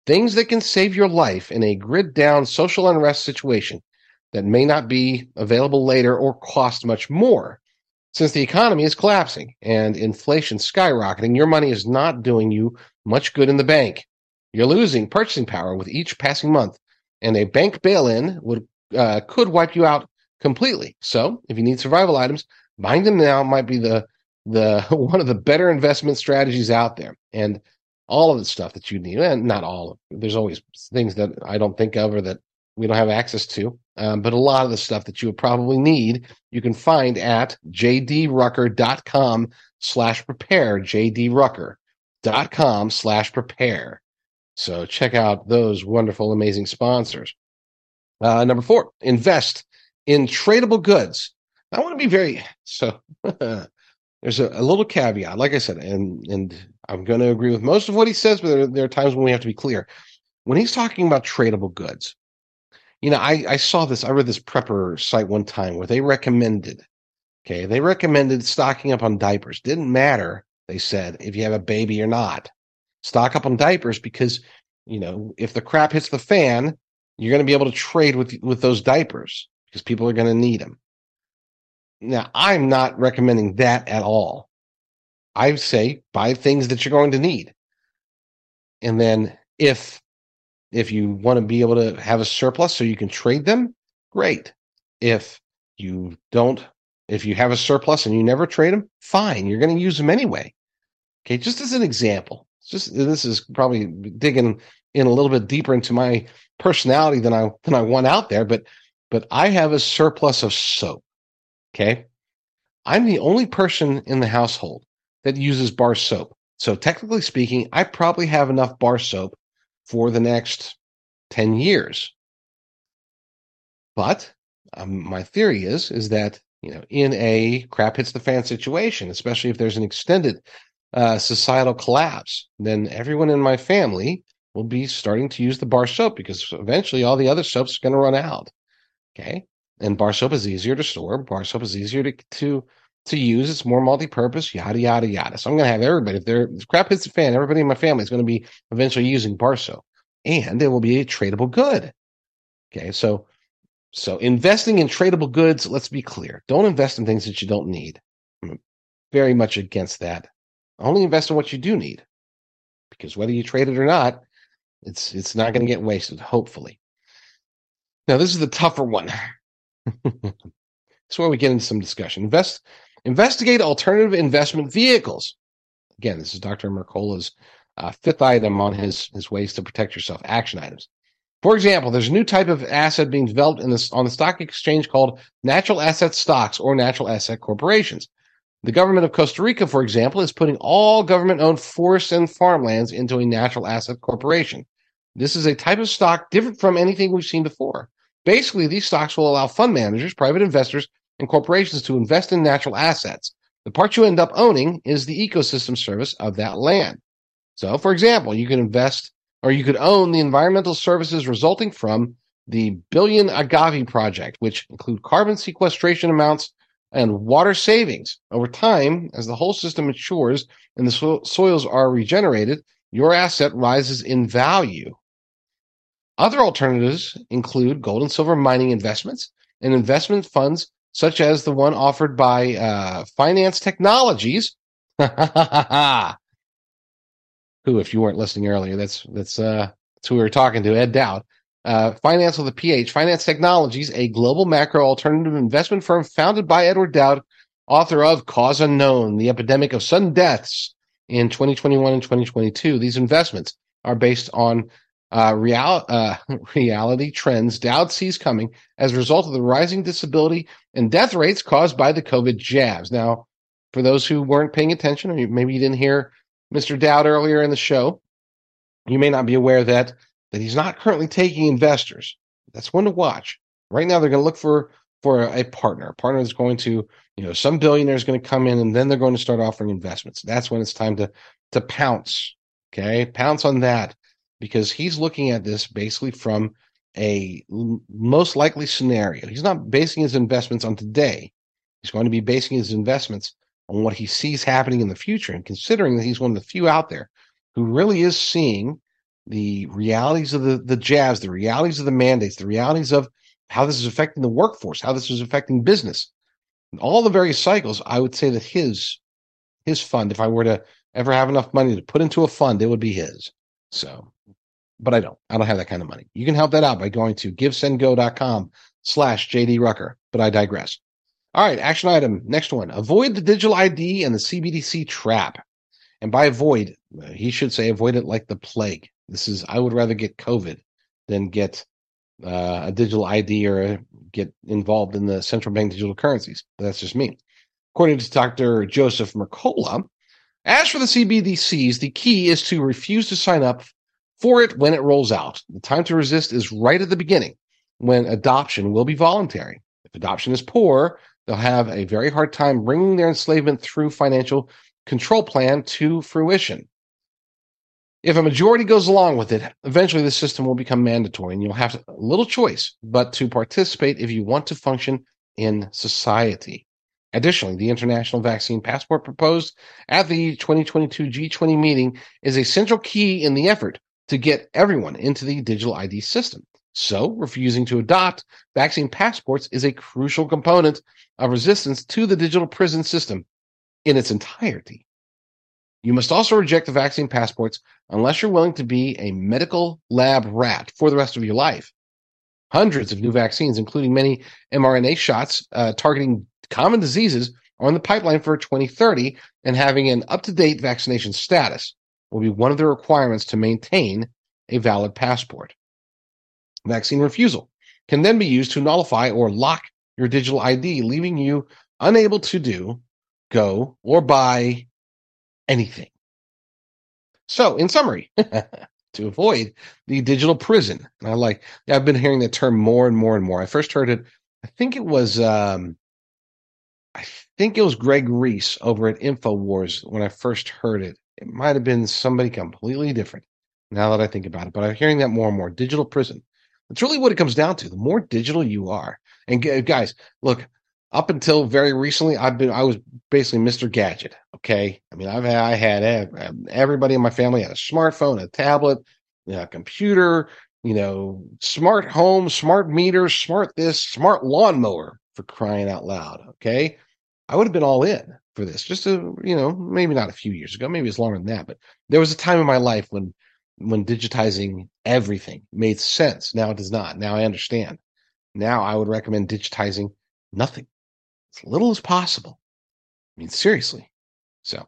[SPEAKER 1] things that can save your life in a grid down social unrest situation that may not be available later or cost much more. Since the economy is collapsing and inflation skyrocketing, your money is not doing you much good in the bank. You're losing purchasing power with each passing month, and a bank bail-in would uh, could wipe you out completely. So, if you need survival items, buying them now might be the the [LAUGHS] one of the better investment strategies out there. And all of the stuff that you need, and not all. of. There's always things that I don't think of or that we don't have access to. Um, but a lot of the stuff that you would probably need, you can find at jdrucker.com slash prepare, jdrucker.com slash prepare. So check out those wonderful, amazing sponsors. Uh, number four, invest in tradable goods. I want to be very, so [LAUGHS] there's a, a, little caveat, like I said, and, and I'm going to agree with most of what he says, but there, there are times when we have to be clear. When he's talking about tradable goods, you know, I, I saw this, I read this prepper site one time where they recommended, okay, they recommended stocking up on diapers. Didn't matter, they said, if you have a baby or not. Stock up on diapers because, you know, if the crap hits the fan, you're going to be able to trade with with those diapers because people are going to need them. Now, I'm not recommending that at all. I say buy things that you're going to need. And then if if you want to be able to have a surplus so you can trade them, great. If you don't, if you have a surplus and you never trade them, fine. You're going to use them anyway. Okay, just as an example, just this is probably digging in a little bit deeper into my personality than I than I want out there, but but I have a surplus of soap. Okay. I'm the only person in the household that uses bar soap. So technically speaking, I probably have enough bar soap for the next 10 years. But um, my theory is is that you know in a crap hits the fan situation, especially if there's an extended uh, societal collapse, then everyone in my family will be starting to use the bar soap because eventually all the other soaps are going to run out. Okay, and bar soap is easier to store. Bar soap is easier to to to use. It's more multi-purpose. Yada yada yada. So I'm going to have everybody. If there if crap hits the fan, everybody in my family is going to be eventually using Barso, and it will be a tradable good. Okay, so so investing in tradable goods. Let's be clear. Don't invest in things that you don't need. I'm very much against that. Only invest in what you do need, because whether you trade it or not, it's it's not going to get wasted. Hopefully. Now this is the tougher one. [LAUGHS] That's where we get into some discussion. Invest, investigate alternative investment vehicles. Again, this is Dr. Mercola's uh, fifth item on his, his ways to protect yourself action items. For example, there's a new type of asset being developed in this, on the stock exchange called natural asset stocks or natural asset corporations. The government of Costa Rica, for example, is putting all government owned forests and farmlands into a natural asset corporation. This is a type of stock different from anything we've seen before. Basically, these stocks will allow fund managers, private investors, and corporations to invest in natural assets. The part you end up owning is the ecosystem service of that land. So, for example, you can invest or you could own the environmental services resulting from the Billion Agave project, which include carbon sequestration amounts and water savings. Over time, as the whole system matures and the so- soils are regenerated, your asset rises in value. Other alternatives include gold and silver mining investments and investment funds such as the one offered by uh, Phinance Technologies. [LAUGHS] Who, if you weren't listening earlier, that's that's uh, that's who we were talking to, Ed Dowd. Uh, Phinance with a PH, Phinance Technologies, a global macro alternative investment firm founded by Edward Dowd, author of Cause Unknown, The Epidemic of Sudden Deaths in 2021 and 2022. These investments are based on uh, real, uh, [LAUGHS] reality trends Dowd sees coming as a result of the rising disability and death rates caused by the COVID jabs. Now, for those who weren't paying attention, or maybe you didn't hear Mr. Dowd earlier in the show, you may not be aware that that he's not currently taking investors. That's one to watch. Right now, they're going to look for for a partner, a partner that's going to, you know, some billionaire is going to come in and then they're going to start offering investments. That's when it's time to to pounce. Okay, pounce on that because he's looking at this basically from a most likely scenario. He's not basing his investments on today. He's going to be basing his investments on what he sees happening in the future. And considering that he's one of the few out there who really is seeing the realities of the, the jabs, the realities of the mandates, the realities of how this is affecting the workforce, how this is affecting business, all the various cycles, I would say that his his fund, if I were to ever have enough money to put into a fund, it would be his. So but I don't. I don't have that kind of money. You can help that out by going to givesendgo.com slash JD Rucker, but I digress. All right, action item. Next one. Avoid the digital ID and the CBDC trap. And by avoid, he should say avoid it like the plague. This is, I would rather get COVID than get uh, a digital ID or get involved in the central bank digital currencies. But that's just me. According to Dr. Joseph Mercola, as for the CBDCs, the key is to refuse to sign up for it when it rolls out. The time to resist is right at the beginning when adoption will be voluntary. If adoption is poor, they'll have a very hard time bringing their enslavement through financial control plan to fruition. If a majority goes along with it, eventually the system will become mandatory and you'll have little choice but to participate if you want to function in society. Additionally, the international vaccine passport proposed at the 2022 G20 meeting is a central key in the effort to get everyone into the digital ID system. So, refusing to adopt vaccine passports is a crucial component of resistance to the digital prison system in its entirety. You must also reject the vaccine passports unless you're willing to be a medical lab rat for the rest of your life. Hundreds of new vaccines, including many mRNA shots uh, targeting common diseases, are on the pipeline for 2030, and having an up to date vaccination status will be one of the requirements to maintain a valid passport. Vaccine refusal can then be used to nullify or lock your digital ID, leaving you unable to do, go, or buy anything. So, in summary, [LAUGHS] to avoid the digital prison, and I like, I've been hearing that term more and more and more. I first heard it, I think it was, um, I think it was Greg Reese over at InfoWars when I first heard it. It might have been somebody completely different now that I think about it, but I'm hearing that more and more. Digital prison. That's really what it comes down to. The more digital you are, and guys, look, up until very recently, I've been I was basically Mr. Gadget. Okay, I mean I've I had um, everybody in my family had a smartphone, a tablet, a computer, you know, smart home, smart meters, smart this, smart lawnmower for crying out loud. Okay, I would have been all in for this. Just a you know maybe not a few years ago, maybe it's longer than that, but there was a time in my life when when digitizing everything made sense. Now it does not. Now I understand. Now I would recommend digitizing nothing as little as possible. I mean, seriously. So,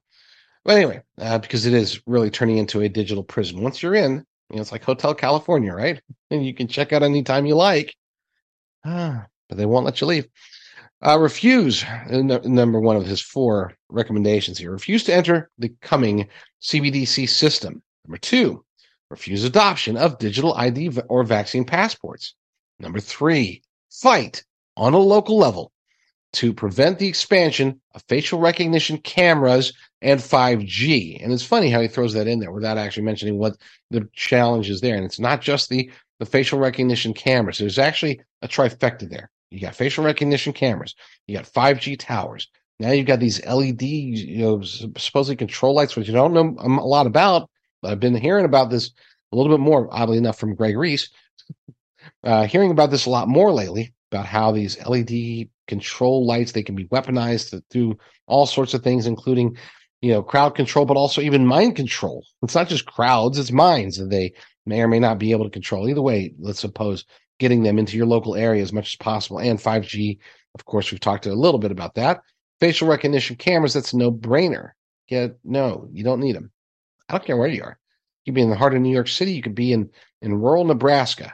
[SPEAKER 1] but anyway, uh, because it is really turning into a digital prison. Once you're in, you know, it's like Hotel California, right? And [LAUGHS] you can check out anytime you like. Ah, but they won't let you leave. Uh, refuse, number one of his four recommendations here. Refuse to enter the coming CBDC system. Number two, refuse adoption of digital ID or vaccine passports. Number three, fight on a local level to prevent the expansion of facial recognition cameras and 5G. And it's funny how he throws that in there without actually mentioning what the challenge is there. And it's not just the, the facial recognition cameras. There's actually a trifecta there. You got facial recognition cameras, you got 5G towers. Now you've got these LED, you know, supposedly control lights, which you don't know a lot about. But I've been hearing about this a little bit more, oddly enough, from Greg Reese. [LAUGHS] Uh, hearing about this a lot more lately about how these LED control lights they can be weaponized to do all sorts of things, including you know crowd control, but also even mind control. It's not just crowds; it's minds that they may or may not be able to control. Either way, let's suppose getting them into your local area as much as possible. And 5G, of course, we've talked a little bit about that. Facial recognition cameras, that's no brainer. Yeah, no, you don't need them. I don't care where you are. You could be in the heart of New York City. You could be in, in rural Nebraska.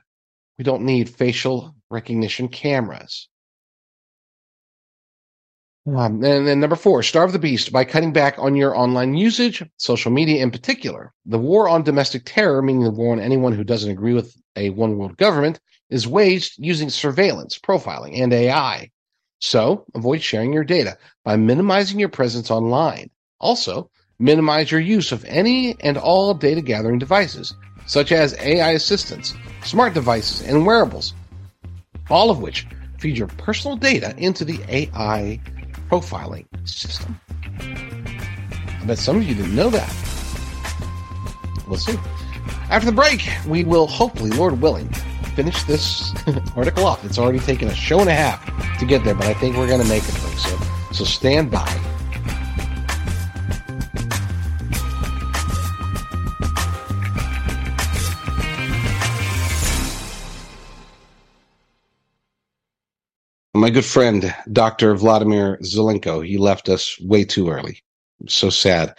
[SPEAKER 1] We don't need facial recognition cameras. Um, and then number four, starve the beast by cutting back on your online usage, social media in particular. The war on domestic terror, meaning the war on anyone who doesn't agree with a one world government, is waged using surveillance, profiling, and AI. So avoid sharing your data by minimizing your presence online. Also, minimize your use of any and all data gathering devices, such as AI assistants, smart devices, and wearables, all of which feed your personal data into the AI profiling system. I bet some of you didn't know that. We'll see. After the break, we will hopefully, Lord willing, finish this [LAUGHS] article off. It's already taken a show and a half to get there, but I think we're going to make it, folks. So, so stand by. my good friend, Dr. Vladimir Zelenko, he left us way too early. I'm so sad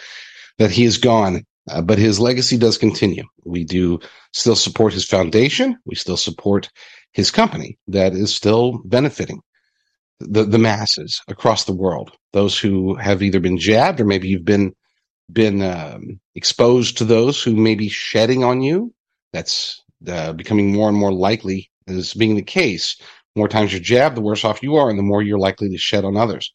[SPEAKER 1] that he is gone, uh, but his legacy does continue. We do still support his foundation. We still support his company that is still benefiting the, the masses across the world. Those who have either been jabbed or maybe you've been been um, exposed to those who may be shedding on you. That's uh, becoming more and more likely as being the case more times you're jabbed, the worse off you are, and the more you're likely to shed on others.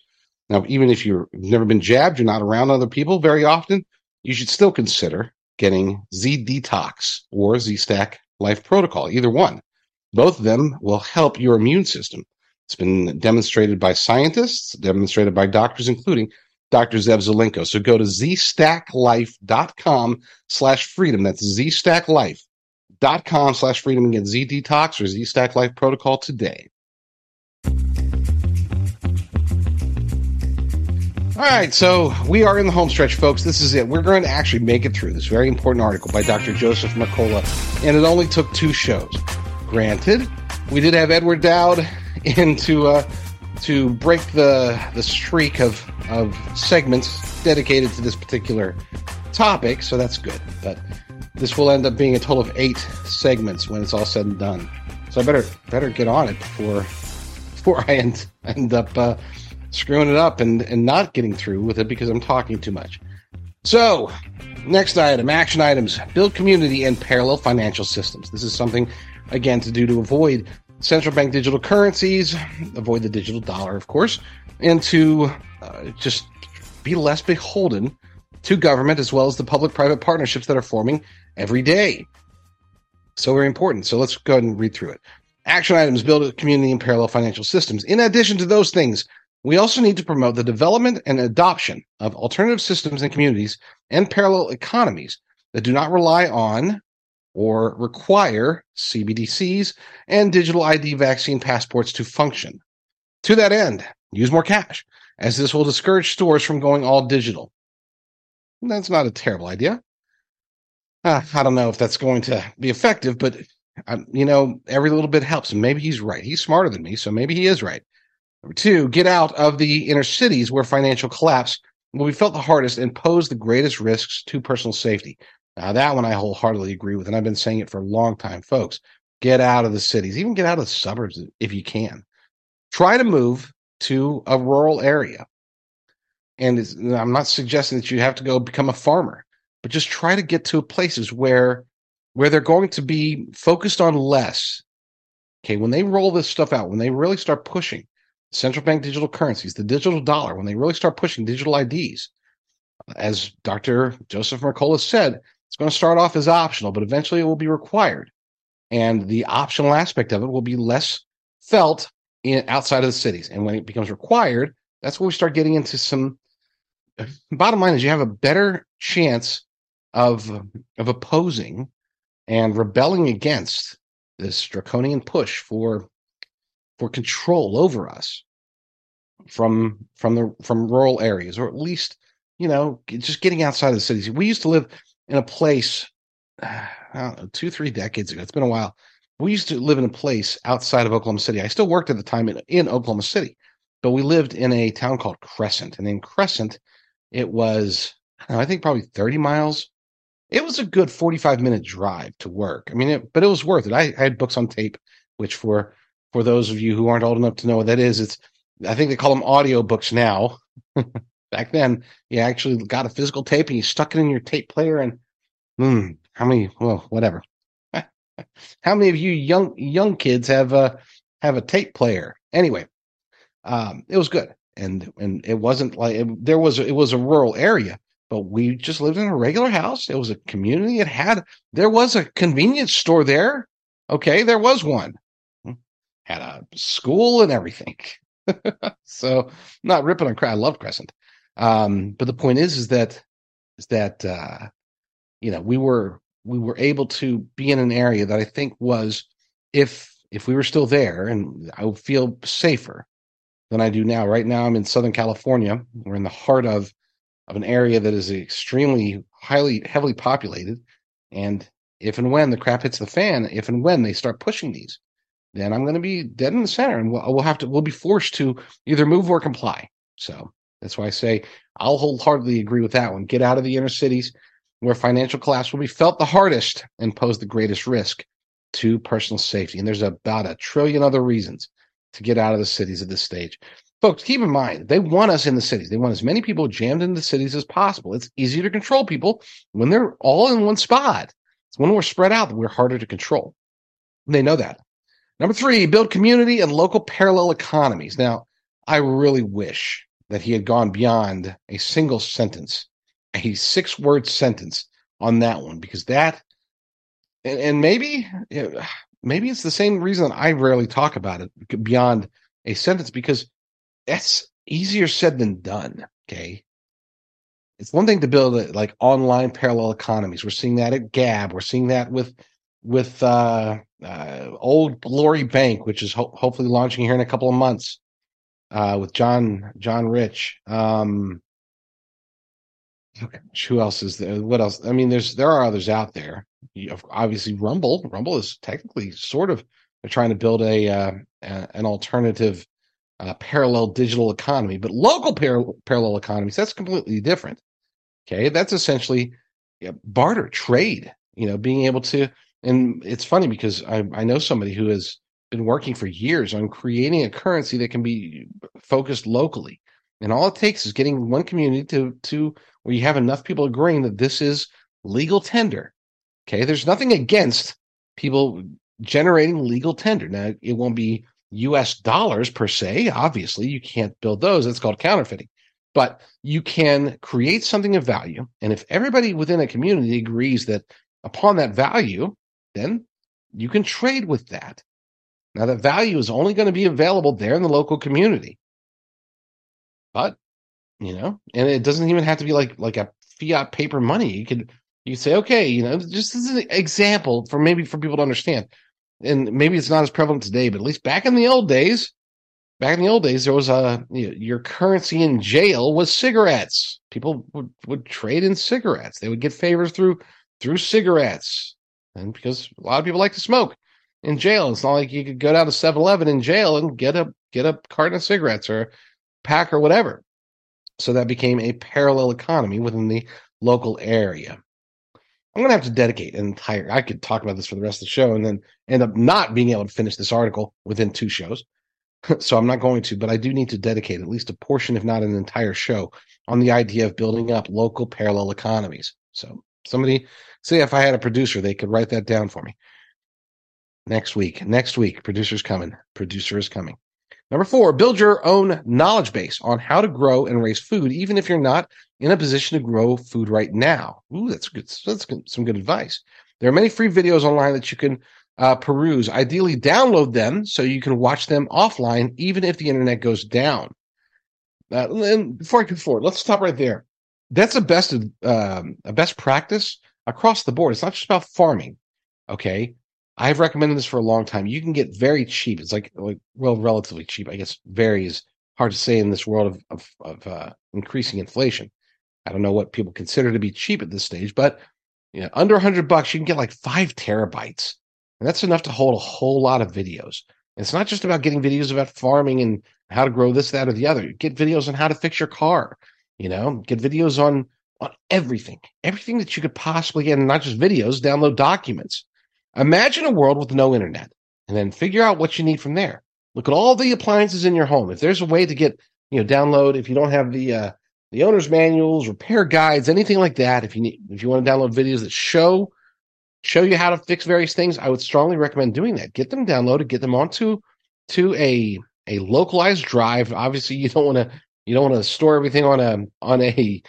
[SPEAKER 1] Now, even if you've never been jabbed, you're not around other people very often, you should still consider getting Z Detox or Z Stack Life Protocol, either one. Both of them will help your immune system. It's been demonstrated by scientists, demonstrated by doctors, including Dr. Zev Zelenko. So go to zstacklife.com slash freedom. That's zstacklife dot com slash freedom and get Z Detox or Z Stack Life Protocol today. All right, so we are in the home stretch, folks. This is it. We're going to actually make it through this very important article by Dr. Joseph Mercola, and it only took two shows. Granted, we did have Edward Dowd [LAUGHS] in to uh, to break the the streak of of segments dedicated to this particular topic, so that's good. But this will end up being a total of eight segments when it's all said and done. So I better better get on it before [LAUGHS] before I end end up uh, screwing it up and and not getting through with it because I'm talking too much. So, next item, action items: build community and parallel financial systems. This is something again to do to avoid central bank digital currencies, avoid the digital dollar, of course, and to uh, just be less beholden to government as well as the public private partnerships that are forming every day. So very important. So let's go ahead and read through it. Action items build a community and parallel financial systems. In addition to those things, we also need to promote the development and adoption of alternative systems and communities and parallel economies that do not rely on or require CBDCs and digital ID vaccine passports to function. To that end, use more cash, as this will discourage stores from going all digital. That's not a terrible idea. Uh, I don't know if that's going to be effective, but um, you know, every little bit helps. And maybe he's right. He's smarter than me, so maybe he is right. Number two, get out of the inner cities where financial collapse will be felt the hardest and pose the greatest risks to personal safety. Now, that one I wholeheartedly agree with, and I've been saying it for a long time, folks. Get out of the cities, even get out of the suburbs if you can. Try to move to a rural area. And I'm not suggesting that you have to go become a farmer, but just try to get to places where where they're going to be focused on less. Okay, when they roll this stuff out, when they really start pushing central bank digital currencies, the digital dollar, when they really start pushing digital IDs, as Dr. Joseph Mercola said, it's going to start off as optional, but eventually it will be required. And the optional aspect of it will be less felt in, outside of the cities. And when it becomes required, that's when we start getting into some. Uh, bottom line is, you have a better chance of of opposing and rebelling against this draconian push for for control over us from from the from rural areas, or at least you know just getting outside of the cities. We used to live in a place [SIGHS] know, two three decades ago. It's been a while. We used to live in a place outside of Oklahoma City. I still worked at the time in, in Oklahoma City, but we lived in a town called Crescent, and in Crescent, it was I, know, I think probably thirty miles. It was a good forty-five minute drive to work. I mean, it, but it was worth it. I, I had books on tape, which for for those of you who aren't old enough to know what that is, it's I think they call them audio books now. [LAUGHS] Back then, you actually got a physical tape and you stuck it in your tape player and hmm, how many well, whatever. [LAUGHS] how many of you young young kids have a have a tape player? Anyway, um, it was good. And and it wasn't like it, there was it was a rural area, but we just lived in a regular house. It was a community. It had there was a convenience store there. Okay, there was one had a school and everything. [LAUGHS] so not ripping on I love Crescent. Um, but the point is, is that, is that, uh, you know, we were, we were able to be in an area that I think was, if, if we were still there and I would feel safer than I do now. Right now I'm in Southern California. We're in the heart of, of an area that is extremely highly, heavily populated. And if and when the crap hits the fan, if and when they start pushing these, then I'm going to be dead in the center, and we'll, we'll have to we'll be forced to either move or comply. So that's why I say I'll wholeheartedly agree with that one. Get out of the inner cities where financial collapse will be felt the hardest and pose the greatest risk to personal safety. And there's about a trillion other reasons to get out of the cities at this stage. Folks, keep in mind, they want us in the cities. They want as many people jammed in the cities as possible. It's easier to control people when they're all in one spot. It's when we're spread out that we're harder to control. They know that. Number three, build community and local parallel economies. Now, I really wish that he had gone beyond a single sentence, a six word sentence on that one, because that, and, and maybe, maybe it's the same reason I rarely talk about it beyond a sentence, because that's easier said than done. Okay. It's one thing to build like online parallel economies. We're seeing that at Gab. We're seeing that with with uh, uh, Old Glory Bank, which is ho- hopefully launching here in a couple of months uh, with John John Rich. Um, who else is there? What else? I mean, there's there are others out there. Obviously, Rumble. Rumble is technically sort of they're trying to build a, uh, a an alternative uh, parallel digital economy. But local par- parallel economies, that's completely different. Okay. That's essentially yeah, barter, trade, you know, being able to. And it's funny because I, I know somebody who has been working for years on creating a currency that can be focused locally. And all it takes is getting one community to, to where you have enough people agreeing that this is legal tender. Okay. There's nothing against people generating legal tender. Now, it won't be US dollars per se. Obviously, you can't build those. It's called counterfeiting. But you can create something of value. And if everybody within a community agrees that upon that value, then you can trade with that. Now, that value is only going to be available there in the local community. But, you know, and it doesn't even have to be like like a fiat paper money. You could you say, okay, you know, just as an example for maybe for people to understand and maybe it's not as prevalent today, but at least back in the old days, back in the old days, there was a you know, your currency in jail was cigarettes. People would, would trade in cigarettes. They would get favors through through cigarettes, and because a lot of people like to smoke in jail, it's not like you could go down to 7-Eleven in jail and get a get a carton of cigarettes or pack or whatever. So that became a parallel economy within the local area. I'm going to have to dedicate an entire. I could talk about this for the rest of the show and then end up not being able to finish this article within two shows. [LAUGHS] so I'm not going to, but I do need to dedicate at least a portion, if not an entire show, on the idea of building up local parallel economies. So somebody say if I had a producer, they could write that down for me. Next week, next week, producer's coming. Producer is coming. Number four, build your own knowledge base on how to grow and raise food, even if you're not in a position to grow food right now. Ooh, that's good. That's good, some good advice. There are many free videos online that you can uh, peruse. Ideally, download them so you can watch them offline, even if the internet goes down. Uh, and before I go forward, let's stop right there. That's a best um, a best practice across the board. It's not just about farming. Okay, I've recommended this for a long time. You can get very cheap. It's like, like well, relatively cheap. I guess very is hard to say in this world of of, of uh, increasing inflation. I don't know what people consider to be cheap at this stage, but you know, under 100 bucks, you can get like five terabytes, and that's enough to hold a whole lot of videos. And it's not just about getting videos about farming and how to grow this, that, or the other. Get videos on how to fix your car. You know, get videos on on everything, everything that you could possibly get, and not just videos. Download documents Imagine a world with no internet and then figure out what you need from there. Look at all the appliances in your home. If there's a way to get, you know, download, if you don't have the, uh, the owner's manuals, repair guides, anything like that, if you need, if you want to download videos that show, show you how to fix various things, I would strongly recommend doing that. Get them downloaded, get them onto, to a, a localized drive. Obviously, you don't want to, you don't want to store everything on a, on a,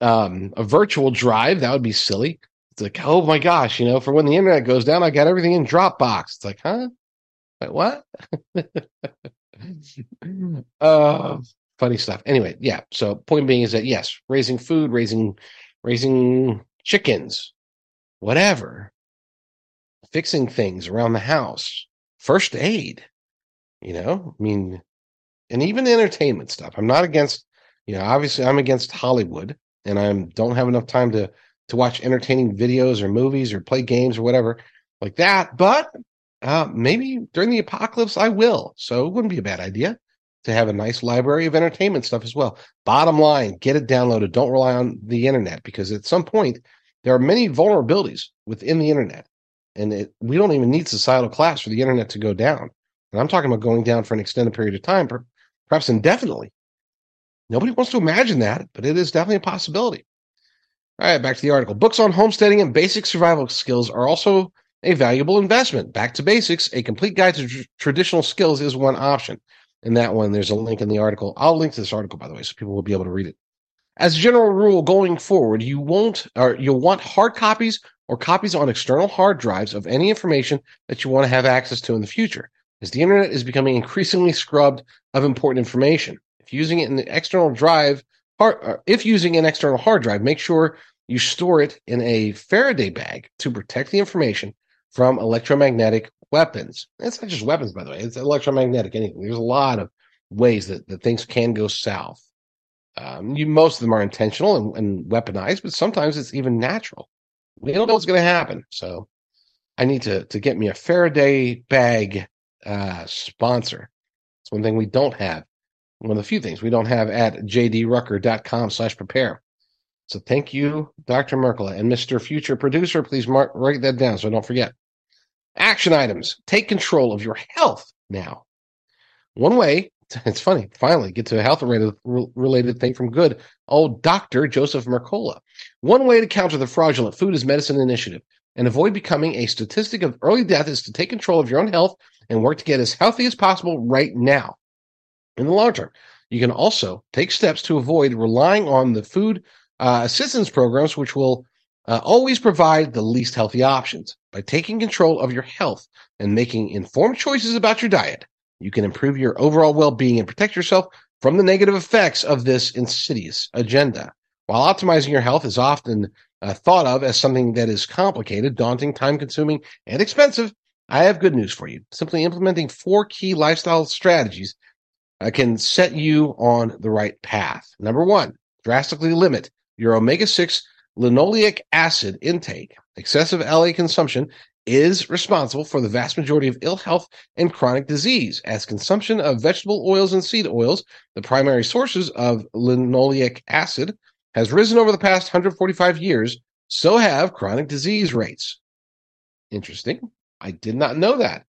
[SPEAKER 1] um, a virtual drive. That would be silly. It's like, oh my gosh, you know, for when the internet goes down, I got everything in Dropbox. It's like, huh? Wait, what? uh, [LAUGHS] funny stuff. Anyway, yeah. So point being is that yes, raising food, raising raising chickens, whatever, fixing things around the house, first aid, you know, I mean, and even the entertainment stuff. I'm not against, you know, obviously I'm against Hollywood and I don't have enough time to to watch entertaining videos or movies or play games or whatever like that. But uh, maybe during the apocalypse, I will. So it wouldn't be a bad idea to have a nice library of entertainment stuff as well. Bottom line, get it downloaded. Don't rely on the internet because at some point, there are many vulnerabilities within the internet. And it, we don't even need societal class for the internet to go down. And I'm talking about going down for an extended period of time, perhaps indefinitely. Nobody wants to imagine that, but it is definitely a possibility. All right, back to the article. Books on homesteading and basic survival skills are also a valuable investment. Back to basics, a complete guide to tr- traditional skills is one option. In that one, there's a link in the article. I'll link to this article, by the way, so people will be able to read it. As a general rule, going forward, you won't or you'll want hard copies or copies on external hard drives of any information that you want to have access to in the future, as the internet is becoming increasingly scrubbed of important information. If using it in the external drive hard, uh, if using an external hard drive, make sure you store it in a Faraday bag to protect the information from electromagnetic weapons. It's not just weapons, by the way, it's electromagnetic anything. There's a lot of ways that, that things can go south. Um, you, most of them are intentional and, and weaponized, but sometimes it's even natural. We don't know what's going to happen. So I need to, to get me a Faraday bag uh, sponsor It's one thing we don't have. One of the few things we don't have at jdrucker.com slash prepare. So thank you, Dr. Mercola. And Mr. Future Producer, please mark, write that down so I don't forget. Action items. Take control of your health now. One way, [LAUGHS] it's funny, finally get to a health related thing from good old Dr. Joseph Mercola. One way to counter the fraudulent food is medicine initiative and avoid becoming a statistic of early death is to take control of your own health and work to get as healthy as possible right now in the long term. You can also take steps to avoid relying on the food uh, assistance programs, which will uh, always provide the least healthy options. By taking control of your health and making informed choices about your diet, you can improve your overall well being and protect yourself from the negative effects of this insidious agenda. While optimizing your health is often uh, thought of as something that is complicated, daunting, time consuming, and expensive, I have good news for you. Simply implementing four key lifestyle strategies uh, can set you on the right path. Number one, drastically limit your omega 6 linoleic acid intake. Excessive LA consumption is responsible for the vast majority of ill health and chronic disease, as consumption of vegetable oils and seed oils, the primary sources of linoleic acid, has risen over the past 145 years. So have chronic disease rates. Interesting. I did not know that.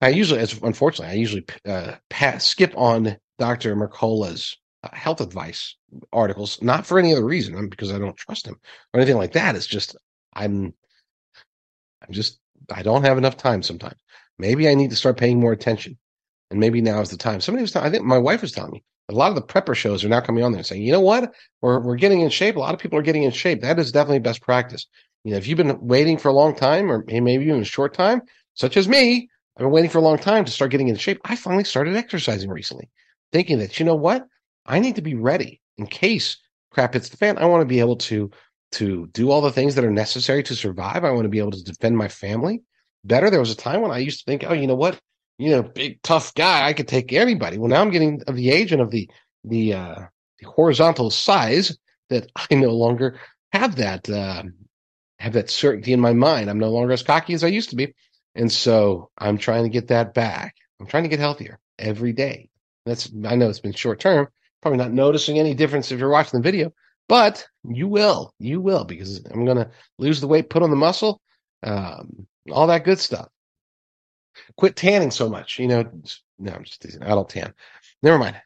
[SPEAKER 1] I usually, as unfortunately, I usually uh, pass, skip on Dr. Mercola's uh, health advice articles, not for any other reason, because I don't trust him or anything like that. It's just I'm, I'm just I don't have enough time sometimes. Maybe I need to start paying more attention, and maybe now is the time. Somebody was, telling, I think my wife was telling me a lot of the prepper shows are now coming on there and saying, you know what, we're we're getting in shape. A lot of people are getting in shape. That is definitely best practice. You know, if you've been waiting for a long time, or maybe even a short time, such as me, I've been waiting for a long time to start getting in shape. I finally started exercising recently, thinking that you know what, I need to be ready in case crap hits the fan. I want to be able to to do all the things that are necessary to survive. I want to be able to defend my family better. There was a time when I used to think, oh, you know what, you know, big tough guy, I could take anybody. Well, now I'm getting of the age and of the the uh, the horizontal size that I no longer have that uh, have that certainty in my mind. I'm no longer as cocky as I used to be, and so I'm trying to get that back. I'm trying to get healthier every day. That's I know it's been short term, probably not noticing any difference if you're watching the video, but you will, you will, because I'm going to lose the weight, put on the muscle, um, all that good stuff. Quit tanning so much, you know. No, I'm just teasing. I don't tan. Never mind.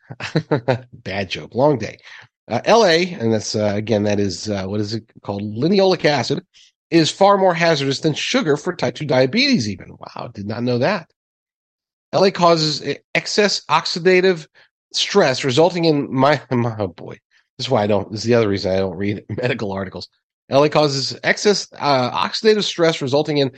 [SPEAKER 1] [LAUGHS] Bad joke. Long day. Uh, LA, and that's uh, again, that is uh, what is it called? Linoleic acid is far more hazardous than sugar for type 2 diabetes, even. Wow, did not know that. LA causes excess oxidative stress resulting in my, [LAUGHS] my oh boy this is why i don't this is the other reason i don't read [LAUGHS] medical articles la causes excess uh, oxidative stress resulting in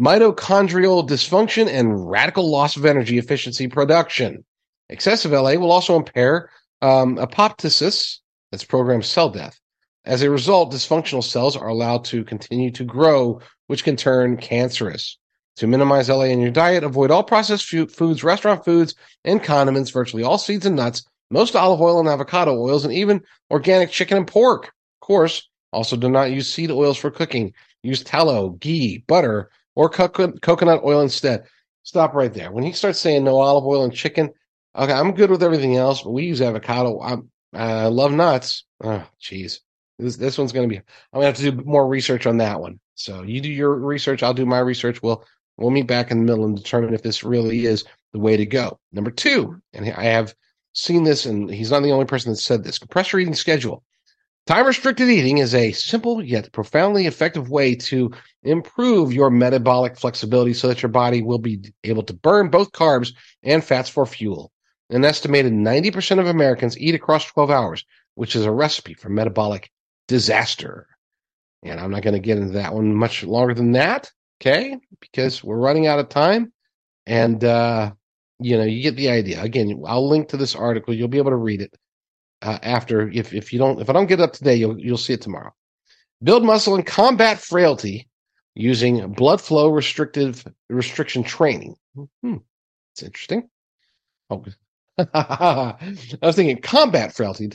[SPEAKER 1] mitochondrial dysfunction and radical loss of energy efficiency production excessive la will also impair um, apoptosis that's programmed cell death as a result dysfunctional cells are allowed to continue to grow which can turn cancerous to minimize LA in your diet, avoid all processed foods, restaurant foods, and condiments, virtually all seeds and nuts, most olive oil and avocado oils, and even organic chicken and pork. Of course, also do not use seed oils for cooking. Use tallow, ghee, butter, or co- coconut oil instead. Stop right there. When he starts saying no olive oil and chicken, okay, I'm good with everything else, but we use avocado. I'm, I love nuts. Oh, jeez. This, this one's going to be, I'm going to have to do more research on that one. So you do your research, I'll do my research. We'll We'll meet back in the middle and determine if this really is the way to go. Number two, and I have seen this, and he's not the only person that said this compressor eating schedule. Time restricted eating is a simple yet profoundly effective way to improve your metabolic flexibility so that your body will be able to burn both carbs and fats for fuel. An estimated 90% of Americans eat across 12 hours, which is a recipe for metabolic disaster. And I'm not going to get into that one much longer than that. Okay, because we're running out of time, and uh, you know you get the idea. Again, I'll link to this article. You'll be able to read it uh, after. If if you don't, if I don't get it up today, you'll you'll see it tomorrow. Build muscle and combat frailty using blood flow restrictive restriction training. Hmm, it's interesting. Oh, [LAUGHS] I was thinking combat frailty,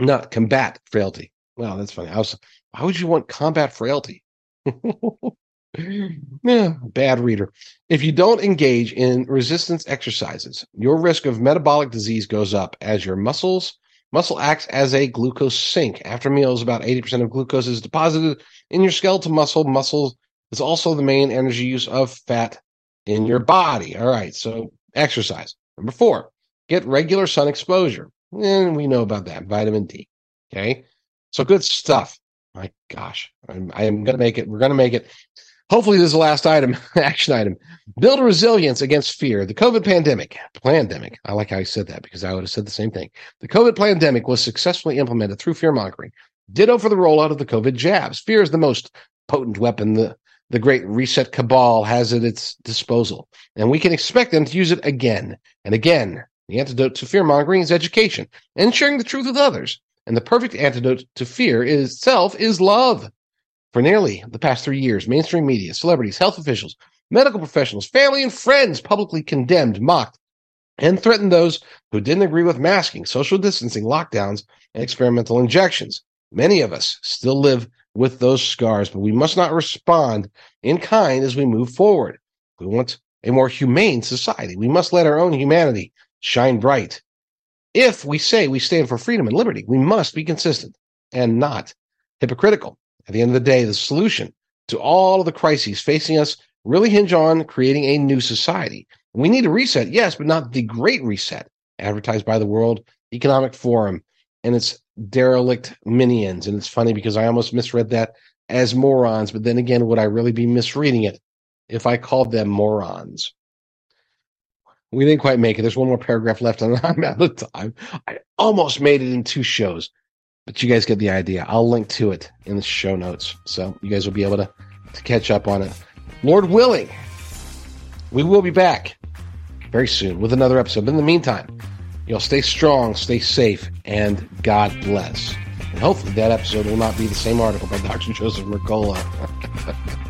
[SPEAKER 1] not combat frailty. Wow, that's funny. I was, why would you want combat frailty? [LAUGHS] yeah, bad reader. If you don't engage in resistance exercises, your risk of metabolic disease goes up as your muscles muscle acts as a glucose sink. After meals, about 80% of glucose is deposited in your skeletal muscle. Muscle is also the main energy use of fat in your body. All right, so exercise. Number four, get regular sun exposure. And we know about that, vitamin D. Okay, so good stuff. My gosh, I'm, I am going to make it. We're going to make it. Hopefully, this is the last item, [LAUGHS] action item. Build resilience against fear. The COVID pandemic, pandemic. I like how I said that because I would have said the same thing. The COVID pandemic was successfully implemented through fear mongering. Ditto for the rollout of the COVID jabs. Fear is the most potent weapon the, the great reset cabal has at its disposal. And we can expect them to use it again and again. The antidote to fear mongering is education and sharing the truth with others. And the perfect antidote to fear itself is love. For nearly the past three years, mainstream media, celebrities, health officials, medical professionals, family, and friends publicly condemned, mocked, and threatened those who didn't agree with masking, social distancing, lockdowns, and experimental injections. Many of us still live with those scars, but we must not respond in kind as we move forward. We want a more humane society. We must let our own humanity shine bright. If we say we stand for freedom and liberty, we must be consistent and not hypocritical. At the end of the day, the solution to all of the crises facing us really hinge on creating a new society. We need a reset, yes, but not the great reset advertised by the World Economic Forum and its derelict minions. And it's funny because I almost misread that as morons, but then again, would I really be misreading it if I called them morons? We didn't quite make it. There's one more paragraph left, and I'm out of time. I almost made it in two shows but you guys get the idea. I'll link to it in the show notes, so you guys will be able to, to catch up on it. Lord willing, we will be back very soon with another episode. But in the meantime, you'll stay strong, stay safe, and God bless. And hopefully that episode will not be the same article by Dr. Joseph Mercola. [LAUGHS]